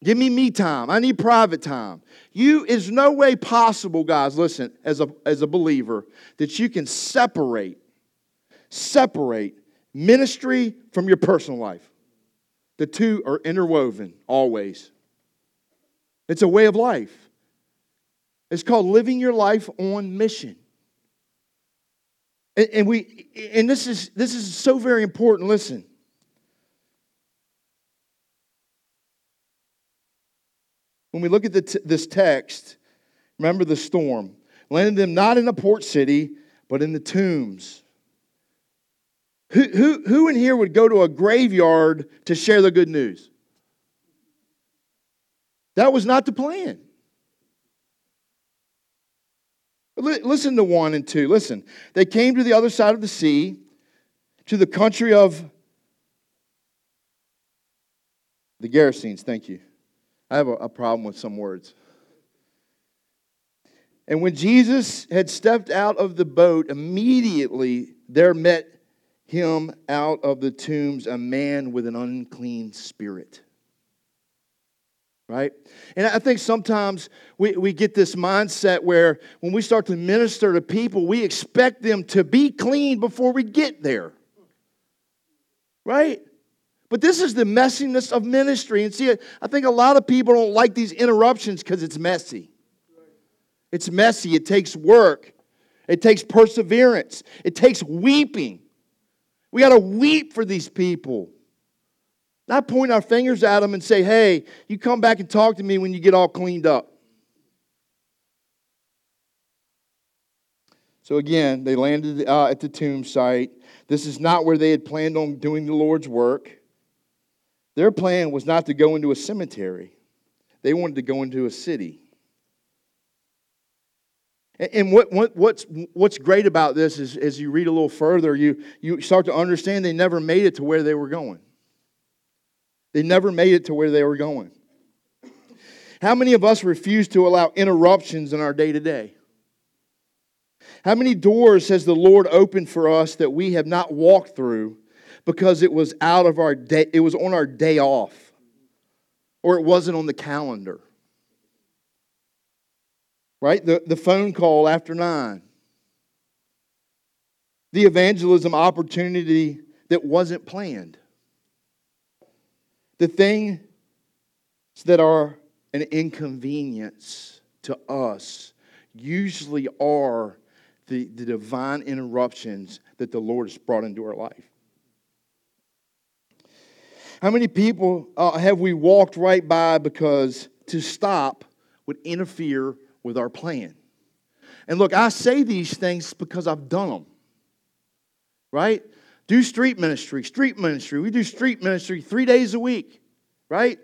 Give me me time. I need private time. You is no way possible, guys, listen, as a, as a believer, that you can separate, separate ministry from your personal life. The two are interwoven always. It's a way of life. It's called living your life on mission. And, and we and this is this is so very important. Listen. when we look at t- this text, remember the storm. Landed them not in a port city, but in the tombs. Who, who, who in here would go to a graveyard to share the good news? That was not the plan. Listen to one and two. Listen. They came to the other side of the sea, to the country of the Gerasenes. Thank you. I have a, problem with some words. And when Jesus had stepped out of the boat, immediately there met him out of the tombs a man with an unclean spirit. Right? And I think sometimes we, we get this mindset where when we start to minister to people, we expect them to be clean before we get there. Right? But this is the messiness of ministry. And see, I think a lot of people don't like these interruptions because it's messy. It's messy. It takes work, it takes perseverance, it takes weeping. We got to weep for these people. Not point our fingers at them and say, hey, you come back and talk to me when you get all cleaned up. So again, they landed uh, at the tomb site. This is not where they had planned on doing the Lord's work. Their plan was not to go into a cemetery, they wanted to go into a city. And what, what, what's, what's great about this is as you read a little further, you, you start to understand they never made it to where they were going. They never made it to where they were going. How many of us refuse to allow interruptions in our day to day? How many doors has the Lord opened for us that we have not walked through because it was out of our day, it was on our day off, or it wasn't on the calendar? right? The, the phone call after nine, the evangelism opportunity that wasn't planned, the things that are an inconvenience to us usually are the, the divine interruptions that the Lord has brought into our life. How many people uh, have we walked right by because to stop would interfere with our plan. And look, I say these things because I've done them. Right? Do street ministry, street ministry. We do street ministry three days a week, right?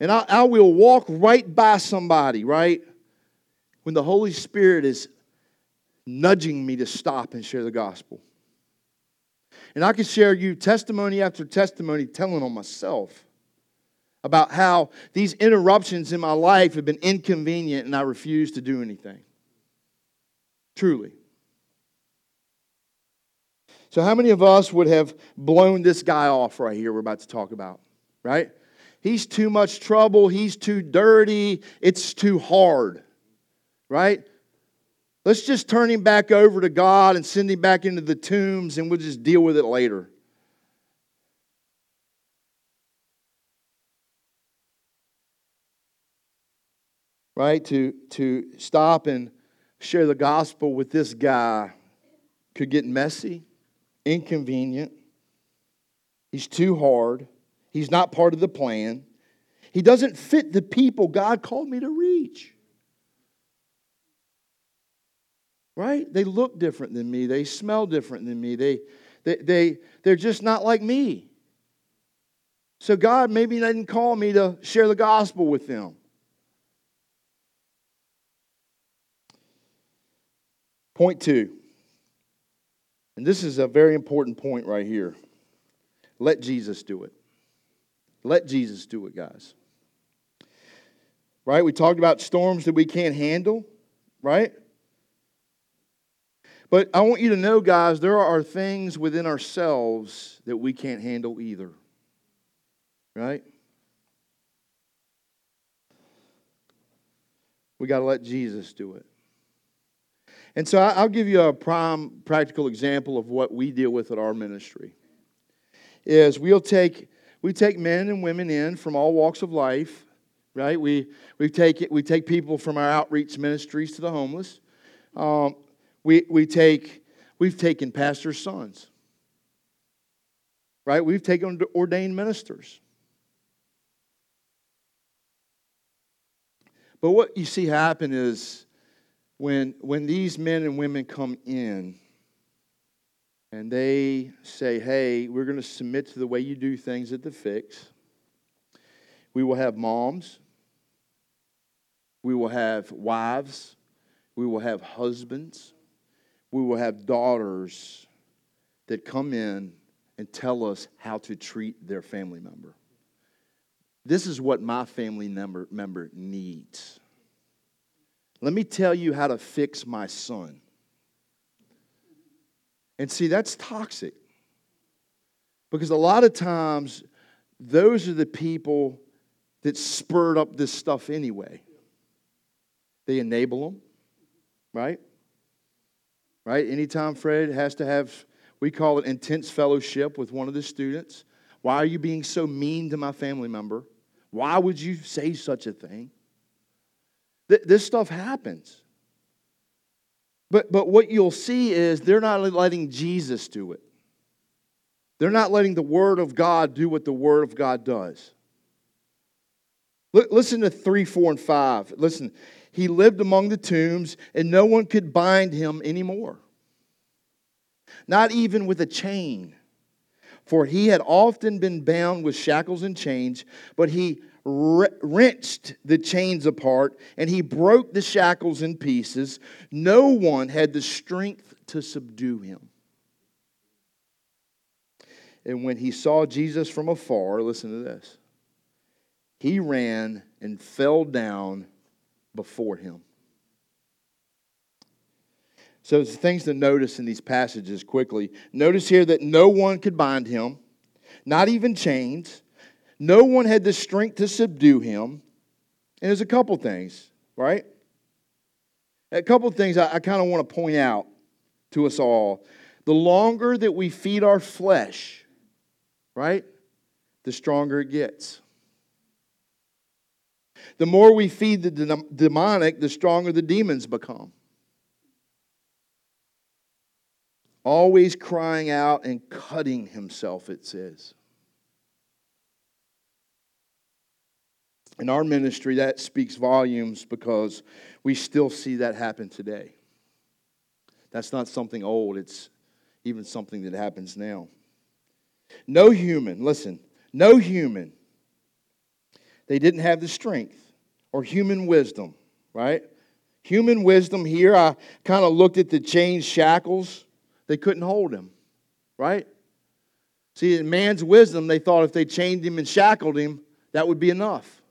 And I, I will walk right by somebody, right? When the Holy Spirit is nudging me to stop and share the gospel. And I can share you testimony after testimony telling on myself about how these interruptions in my life have been inconvenient and I refuse to do anything. Truly. So, how many of us would have blown this guy off right here we're about to talk about? Right? He's too much trouble. He's too dirty. It's too hard. Right? Let's just turn him back over to God and send him back into the tombs and we'll just deal with it later. right? To, to stop and share the gospel with this guy could get messy, inconvenient. He's too hard. He's not part of the plan. He doesn't fit the people God called me to reach. Right? They look different than me. They smell different than me. They, they, they, they're just not like me. So God maybe didn't call me to share the gospel with them. Point two, and this is a very important point right here. Let Jesus do it. Let Jesus do it, guys. Right? We talked about storms that we can't handle, right? But I want you to know, guys, there are things within ourselves that we can't handle either. Right? We got to let Jesus do it. And so I'll give you a prime practical example of what we deal with at our ministry. Is we'll take we take men and women in from all walks of life, right? We we take we take people from our outreach ministries to the homeless. Um, we we take we've taken pastors' sons, right? We've taken ordained ministers. But what you see happen is when, when these men and women come in and they say, hey, we're going to submit to the way you do things at the fix, we will have moms, we will have wives, we will have husbands, we will have daughters that come in and tell us how to treat their family member. This is what my family member, member needs. Let me tell you how to fix my son. And see, that's toxic. Because a lot of times, those are the people that spurred up this stuff anyway. They enable them, right? Right? Anytime Fred has to have, we call it intense fellowship with one of the students. Why are you being so mean to my family member? Why would you say such a thing? This stuff happens. But, but what you'll see is they're not letting Jesus do it. They're not letting the Word of God do what the Word of God does. listen to 3, 4, and 5. Listen, he lived among the tombs, and no one could bind him anymore, not even with a chain. For he had often been bound with shackles and chains, but he wrenched the chains apart and he broke the shackles in pieces. No one had the strength to subdue him. And when he saw Jesus from afar, listen to this, he ran and fell down before him. So, it's things to notice in these passages quickly. Notice here that no one could bind him, not even chains. No one had the strength to subdue him. And there's a couple things, right? A couple things I, I kind of want to point out to us all. The longer that we feed our flesh, right, the stronger it gets. The more we feed the demonic, the stronger the demons become. Always crying out and cutting himself, it says. In our ministry, that speaks volumes because we still see that happen today. That's not something old, it's even something that happens now. No human, listen, no human, they didn't have the strength or human wisdom, right? Human wisdom here, I kind of looked at the chains, shackles, they couldn't hold him, right? See, in man's wisdom, they thought if they chained him and shackled him, that would be enough.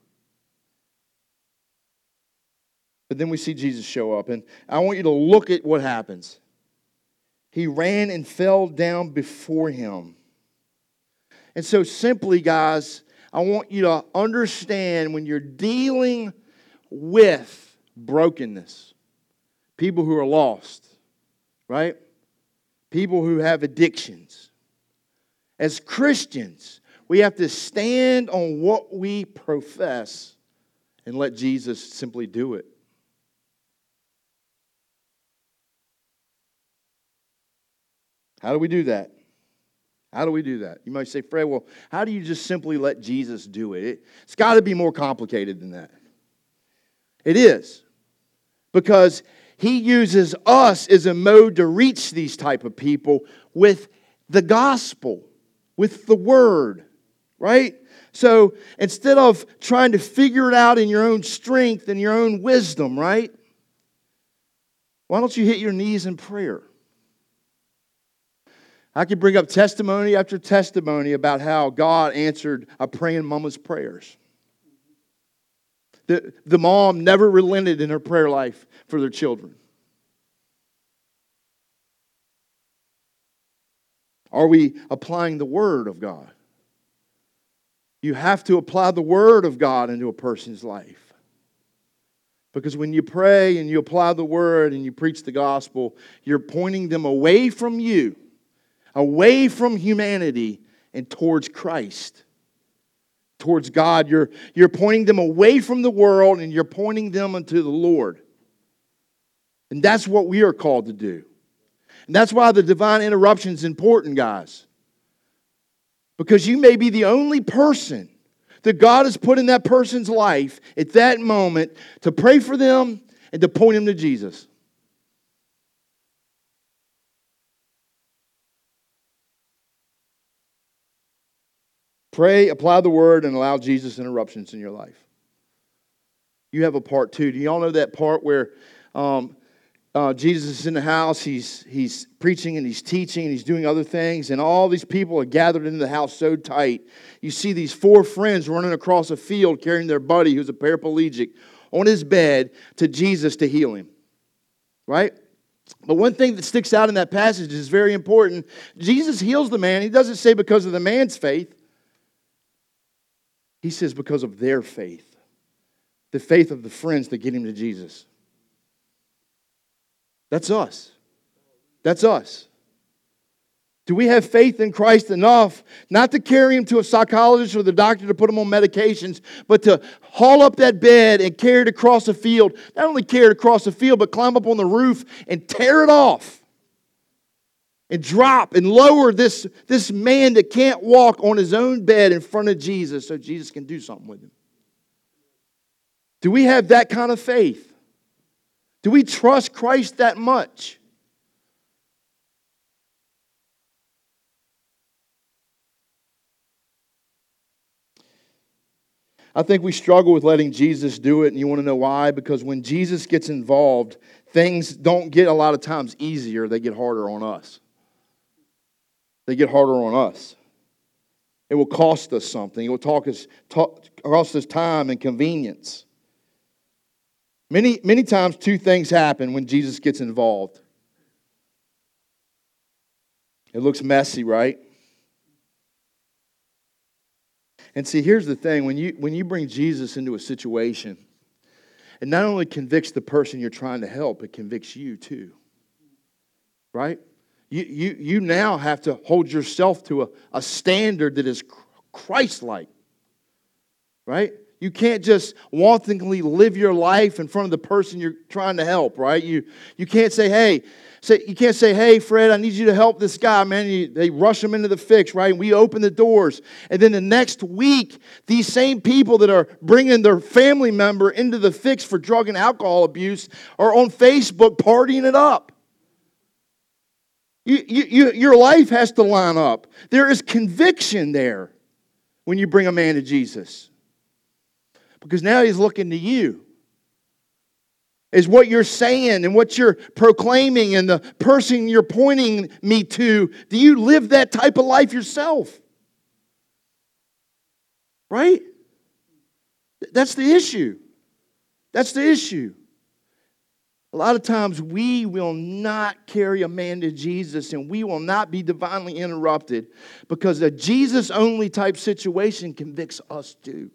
But then we see Jesus show up, and I want you to look at what happens. He ran and fell down before him. And so, simply, guys, I want you to understand when you're dealing with brokenness, people who are lost, right? People who have addictions. As Christians, we have to stand on what we profess and let Jesus simply do it. How do we do that? How do we do that? You might say, Fred, well, how do you just simply let Jesus do it? it it's got to be more complicated than that. It is. Because he uses us as a mode to reach these type of people with the gospel, with the word, right? So instead of trying to figure it out in your own strength and your own wisdom, right? Why don't you hit your knees in prayer? I could bring up testimony after testimony about how God answered a praying mama's prayers. The, the mom never relented in her prayer life for their children. Are we applying the Word of God? You have to apply the Word of God into a person's life. Because when you pray and you apply the Word and you preach the gospel, you're pointing them away from you away from humanity and towards Christ, towards God. You're, you're pointing them away from the world and you're pointing them unto the Lord. And that's what we are called to do. And that's why the divine interruption is important, guys. Because you may be the only person that God has put in that person's life at that moment to pray for them and to point them to Jesus. Pray, apply the word, and allow Jesus interruptions in your life. You have a part two. Do y'all know that part where um, uh, Jesus is in the house, he's, he's preaching and he's teaching and he's doing other things, and all these people are gathered into the house so tight. You see these four friends running across a field carrying their buddy who's a paraplegic on his bed to Jesus to heal him. Right? But one thing that sticks out in that passage is very important. Jesus heals the man. He doesn't say because of the man's faith. He says, because of their faith, the faith of the friends that get him to Jesus. That's us. That's us. Do we have faith in Christ enough not to carry him to a psychologist or the doctor to put him on medications, but to haul up that bed and carry it across the field? Not only carry it across the field, but climb up on the roof and tear it off and drop and lower this, this man that can't walk on his own bed in front of Jesus so Jesus can do something with him? Do we have that kind of faith? Do we trust Christ that much? I think we struggle with letting Jesus do it, and you want to know why? Because when Jesus gets involved, things don't get a lot of times easier, they get harder on us. They get harder on us. It will cost us something. It will talk us, talk, cost us time and convenience. Many, many times, two things happen when Jesus gets involved. It looks messy, right? And see, here's the thing when you, when you bring Jesus into a situation, it not only convicts the person you're trying to help, it convicts you too. Right? You, you, you now have to hold yourself to a, a standard that is Christ like. Right? You can't just wantonly live your life in front of the person you're trying to help, right? You, you can't say, hey, say, you can't say, hey, Fred, I need you to help this guy, man. You, they rush him into the fix, right? We open the doors. And then the next week, these same people that are bringing their family member into the fix for drug and alcohol abuse are on Facebook partying it up. You, you, you, your life has to line up. There is conviction there when you bring a man to Jesus because now he's looking to you. Is what you're saying and what you're proclaiming and the person you're pointing me to, do you live that type of life yourself? Right? That's the issue. That's the issue. A lot of times we will not carry a man to Jesus and we will not be divinely interrupted because a Jesus only type situation convicts us too.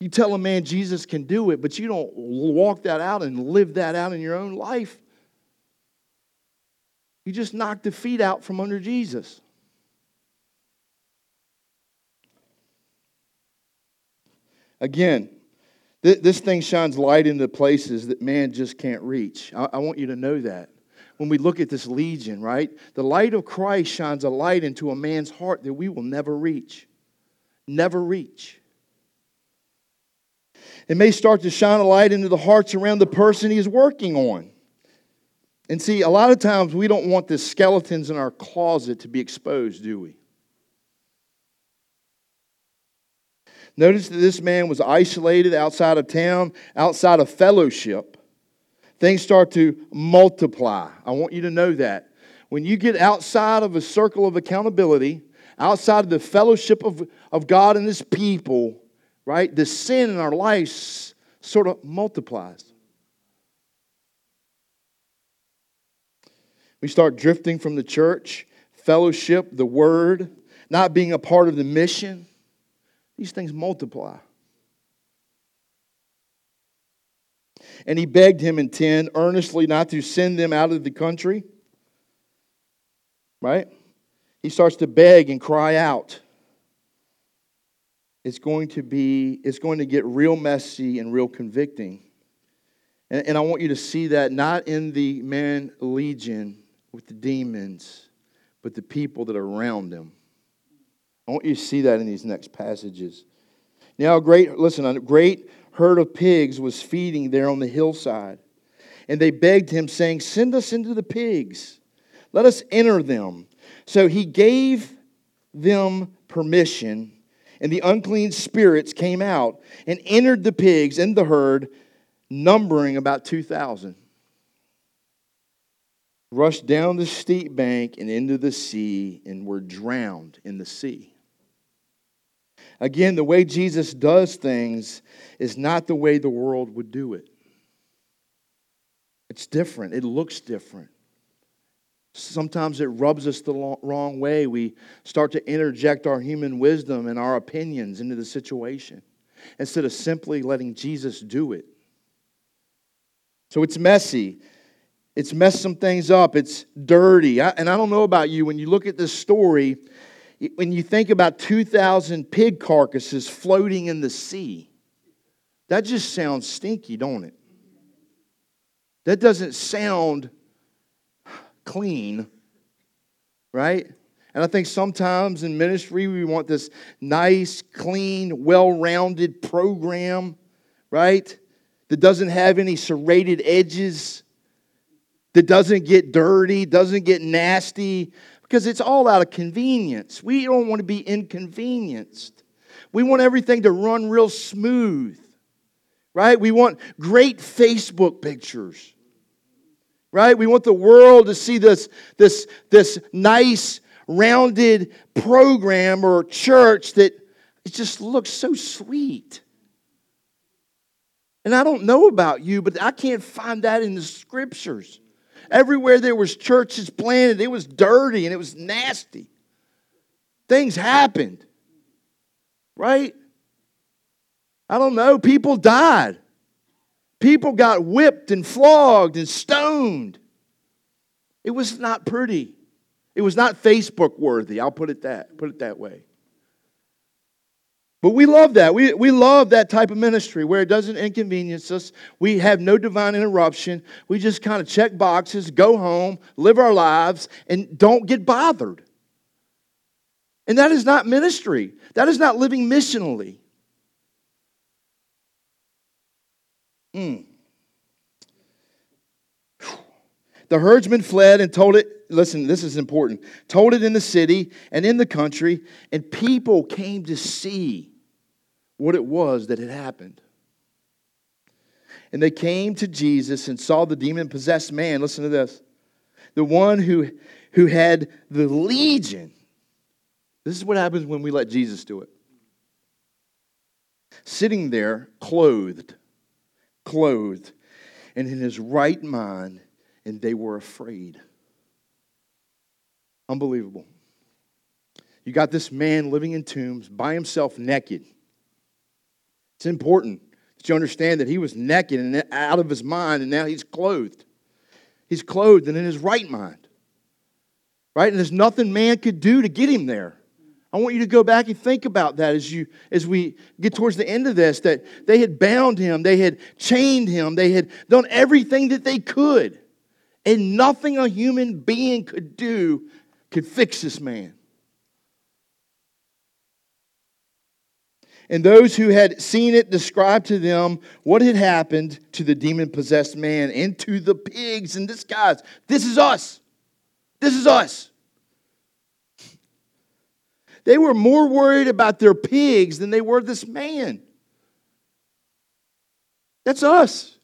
You tell a man Jesus can do it, but you don't walk that out and live that out in your own life. You just knock the feet out from under Jesus. Again, th- this thing shines light into places that man just can't reach. I-, I want you to know that. When we look at this legion, right? The light of Christ shines a light into a man's heart that we will never reach. Never reach. It may start to shine a light into the hearts around the person he's working on. And see, a lot of times we don't want the skeletons in our closet to be exposed, do we? Notice that this man was isolated outside of town, outside of fellowship. Things start to multiply. I want you to know that. When you get outside of a circle of accountability, outside of the fellowship of, of God and His people, right? The sin in our lives sort of multiplies. We start drifting from the church, fellowship, the word, not being a part of the mission. These things multiply. And he begged him in 10 earnestly not to send them out of the country. Right? He starts to beg and cry out it's going to be, it's going to get real messy and real convicting. And, and I want you to see that not in the man legion with the demons, but the people that are around them. I want you to see that in these next passages. Now, a great, listen, a great herd of pigs was feeding there on the hillside. And they begged him, saying, Send us into the pigs. Let us enter them. So he gave them permission and the unclean spirits came out and entered the pigs in the herd, numbering about 2,000. Rushed down the steep bank and into the sea and were drowned in the sea. Again, the way Jesus does things is not the way the world would do it. It's different, it looks different. Sometimes it rubs us the wrong way. We start to interject our human wisdom and our opinions into the situation instead of simply letting Jesus do it. So it's messy. It's messed some things up. It's dirty. I, and I don't know about you, when you look at this story, when you think about 2,000 pig carcasses floating in the sea, that just sounds stinky, don't it? That doesn't sound clean, right? And I think sometimes in ministry we want this nice, clean, well rounded program, right? That doesn't have any serrated edges, that doesn't get dirty, doesn't get nasty, because it's all out of convenience. We don't want to be inconvenienced. We want everything to run real smooth, right? We want great Facebook pictures, right? We want the world to see this, this, this nice, rounded program or church that it just looks so sweet. And I don't know about you, but I can't find that in the scriptures. Everywhere there was churches planted, it was dirty and it was nasty. Things happened. Right? I don't know. People died. People got whipped and flogged and stoned. It was not pretty. It was not Facebook worthy. I'll put it that put it that way. But we love that. We, we love that type of ministry where it doesn't inconvenience us. We have no divine interruption. We just kind of check boxes, go home, live our lives, and don't get bothered. And that is not ministry, that is not living missionally. Mm. The herdsman fled and told it, listen, this is important, told it in the city and in the country, and people came to see what it was that had happened. And they came to Jesus and saw the demon possessed man. Listen to this. The one who, who had the legion. This is what happens when we let Jesus do it. Sitting there, clothed, clothed, and in his right mind, and they were afraid. Unbelievable. You got this man living in tombs by himself, naked. It's important that you understand that he was naked and out of his mind, and now he's clothed. He's clothed and in his right mind. Right? And there's nothing man could do to get him there. I want you to go back and think about that as you as we get towards the end of this that they had bound him, they had chained him, they had done everything that they could. And nothing a human being could do could fix this man. And those who had seen it described to them what had happened to the demon possessed man and to the pigs. And this, guys, this is us. This is us. They were more worried about their pigs than they were this man. That's us.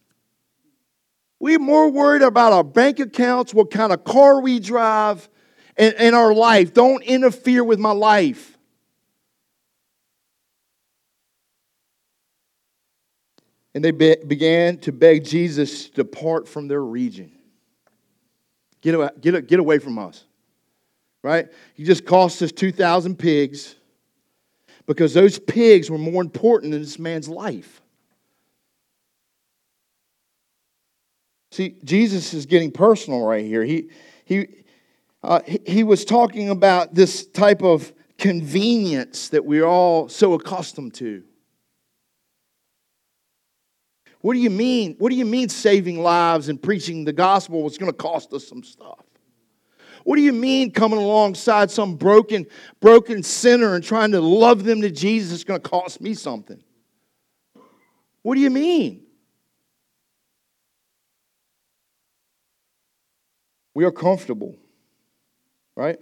We're more worried about our bank accounts, what kind of car we drive, and, and our life. Don't interfere with my life. And they be- began to beg Jesus to depart from their region. Get away, get, get away from us. Right? He just cost us 2,000 pigs because those pigs were more important than this man's life. See, Jesus is getting personal right here. He, he, uh, he was talking about this type of convenience that we're all so accustomed to. What do you mean? What do you mean saving lives and preaching the gospel was going to cost us some stuff? What do you mean coming alongside some broken, broken sinner and trying to love them to Jesus is going to cost me something? What do you mean? We are comfortable, right?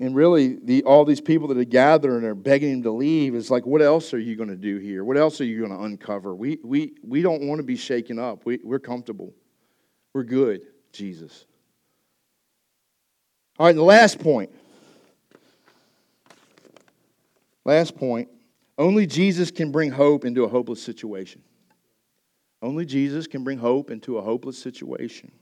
And really, the, all these people that are gathered and are begging him to leave is like, what else are you going to do here? What else are you going to uncover? We, we, we don't want to be shaken up. We, we're comfortable. We're good, Jesus. All right, the last point. Last point. Only Jesus can bring hope into a hopeless situation. Only Jesus can bring hope into a hopeless situation.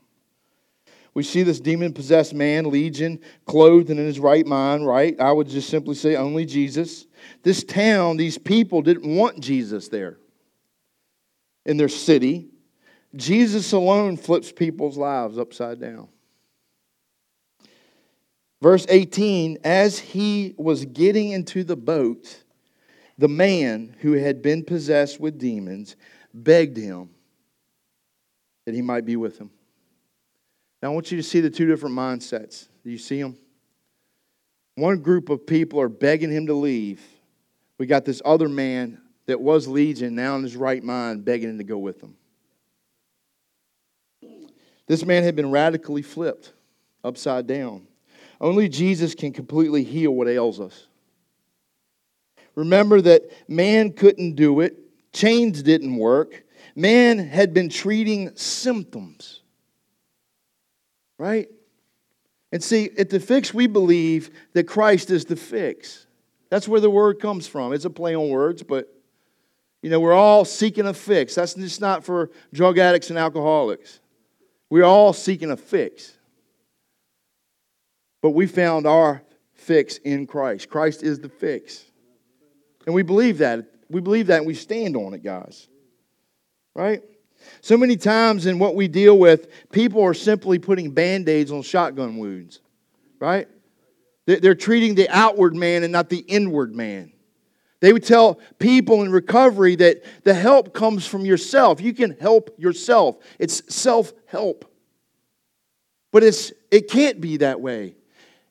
We see this demon possessed man, Legion, clothed and in his right mind, right? I would just simply say only Jesus. This town, these people didn't want Jesus there in their city. Jesus alone flips people's lives upside down. Verse 18 As he was getting into the boat, the man who had been possessed with demons begged him that he might be with him. Now, I want you to see the two different mindsets. Do you see them? One group of people are begging him to leave. We got this other man that was Legion, now in his right mind, begging him to go with them. This man had been radically flipped upside down. Only Jesus can completely heal what ails us. Remember that man couldn't do it, chains didn't work. Man had been treating symptoms. Right? And see, at the fix, we believe that Christ is the fix. That's where the word comes from. It's a play on words, but you know, we're all seeking a fix. That's just not for drug addicts and alcoholics. We're all seeking a fix. But we found our fix in Christ. Christ is the fix. And we believe that. We believe that and we stand on it, guys. Right? So many times in what we deal with, people are simply putting band aids on shotgun wounds. Right? They're treating the outward man and not the inward man. They would tell people in recovery that the help comes from yourself. You can help yourself. It's self help. But it's, it can't be that way.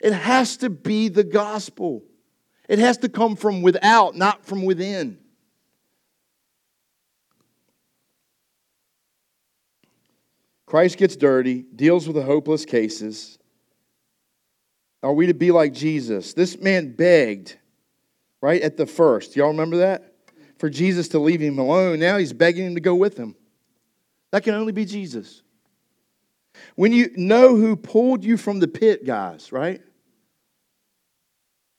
It has to be the gospel. It has to come from without, not from within. Christ gets dirty, deals with the hopeless cases. Are we to be like Jesus? This man begged, right, at the first. Y'all remember that? For Jesus to leave him alone. Now he's begging him to go with him. That can only be Jesus. When you know who pulled you from the pit, guys, right?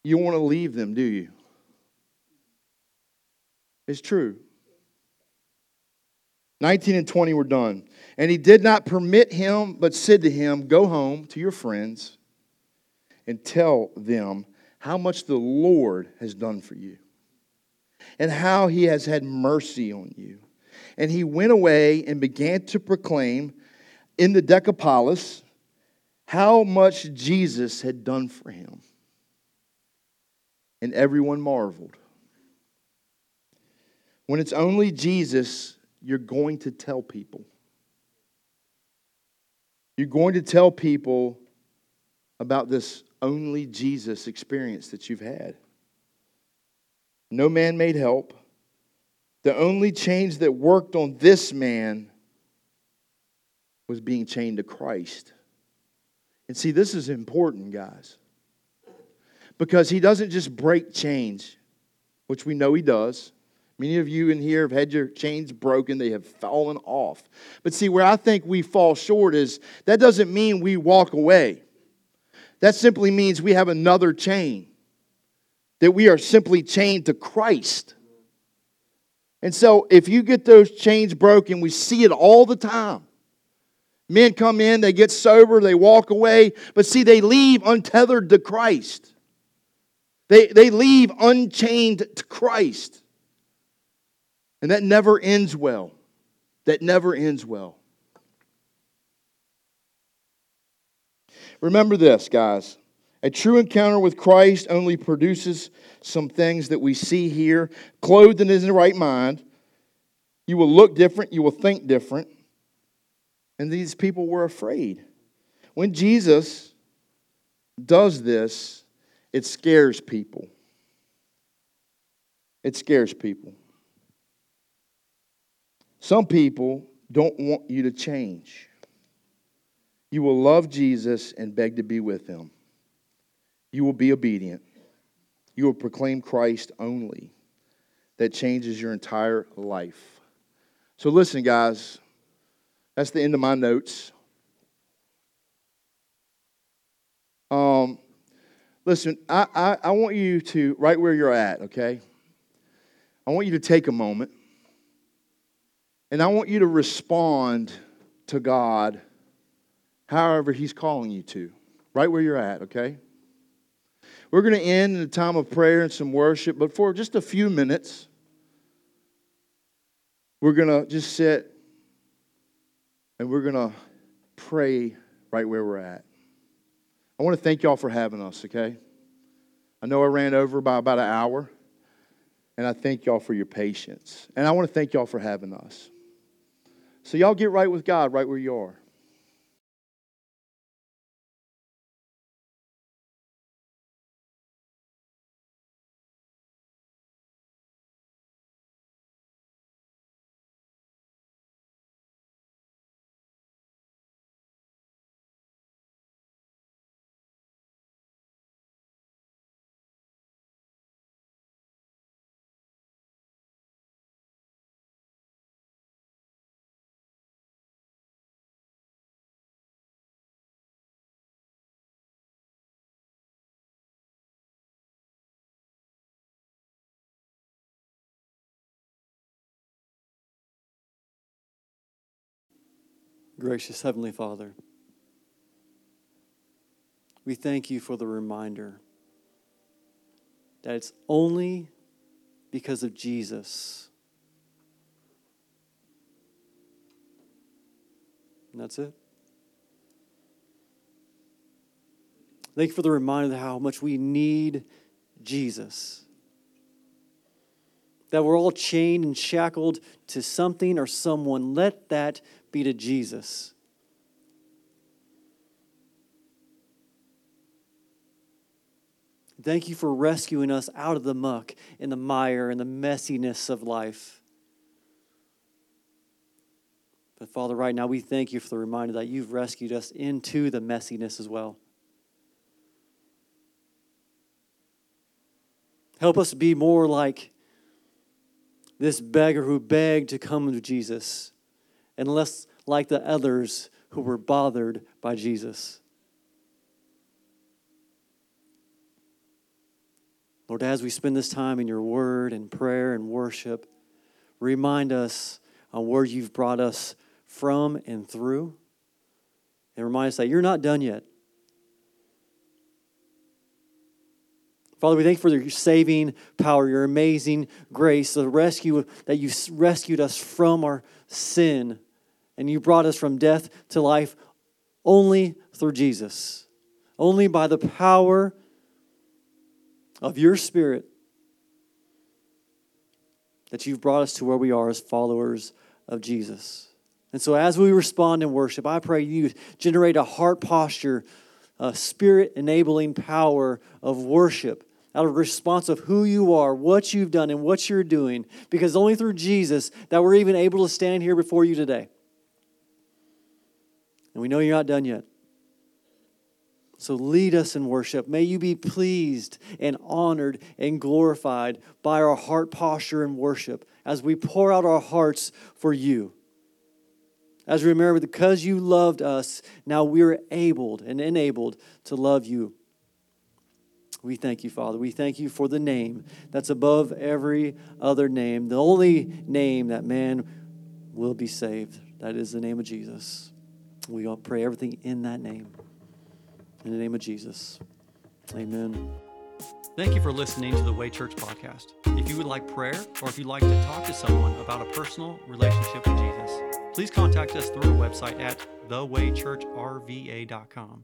You want to leave them, do you? It's true. 19 and 20 were done. And he did not permit him, but said to him, Go home to your friends and tell them how much the Lord has done for you and how he has had mercy on you. And he went away and began to proclaim in the Decapolis how much Jesus had done for him. And everyone marveled. When it's only Jesus, you're going to tell people. You're going to tell people about this only Jesus experience that you've had. No man made help. The only change that worked on this man was being chained to Christ. And see, this is important, guys, because he doesn't just break chains, which we know he does. Many of you in here have had your chains broken, they have fallen off. But see, where I think we fall short is that doesn't mean we walk away. That simply means we have another chain, that we are simply chained to Christ. And so, if you get those chains broken, we see it all the time. Men come in, they get sober, they walk away, but see, they leave untethered to Christ. They, they leave unchained to Christ. And that never ends well. That never ends well. Remember this, guys. A true encounter with Christ only produces some things that we see here, clothed in his right mind. You will look different, you will think different. And these people were afraid. When Jesus does this, it scares people. It scares people. Some people don't want you to change. You will love Jesus and beg to be with him. You will be obedient. You will proclaim Christ only. That changes your entire life. So, listen, guys, that's the end of my notes. Um, listen, I, I, I want you to, right where you're at, okay? I want you to take a moment and I want you to respond to God however He's calling you to, right where you're at, okay? We're going to end in a time of prayer and some worship, but for just a few minutes, we're going to just sit and we're going to pray right where we're at. I want to thank y'all for having us, okay? I know I ran over by about an hour, and I thank y'all for your patience. And I want to thank y'all for having us. So, y'all get right with God right where you are. Gracious Heavenly Father, we thank you for the reminder that it's only because of Jesus. And that's it. Thank you for the reminder of how much we need Jesus. That we're all chained and shackled to something or someone. Let that be to Jesus. Thank you for rescuing us out of the muck and the mire and the messiness of life. But Father, right now we thank you for the reminder that you've rescued us into the messiness as well. Help us be more like this beggar who begged to come to Jesus, and less like the others who were bothered by Jesus. Lord, as we spend this time in your word and prayer and worship, remind us on where you've brought us from and through, and remind us that you're not done yet. Father, we thank you for your saving power, your amazing grace, the rescue that you rescued us from our sin, and you brought us from death to life only through Jesus, only by the power of your Spirit that you've brought us to where we are as followers of Jesus. And so, as we respond in worship, I pray you generate a heart posture, a spirit enabling power of worship out of response of who you are, what you've done, and what you're doing, because only through Jesus that we're even able to stand here before you today. And we know you're not done yet. So lead us in worship. May you be pleased and honored and glorified by our heart posture in worship as we pour out our hearts for you. As we remember, because you loved us, now we're able and enabled to love you. We thank you, Father. We thank you for the name that's above every other name, the only name that man will be saved. That is the name of Jesus. We all pray everything in that name. In the name of Jesus. Amen. Thank you for listening to the Way Church podcast. If you would like prayer or if you'd like to talk to someone about a personal relationship with Jesus, please contact us through our website at thewaychurchrva.com.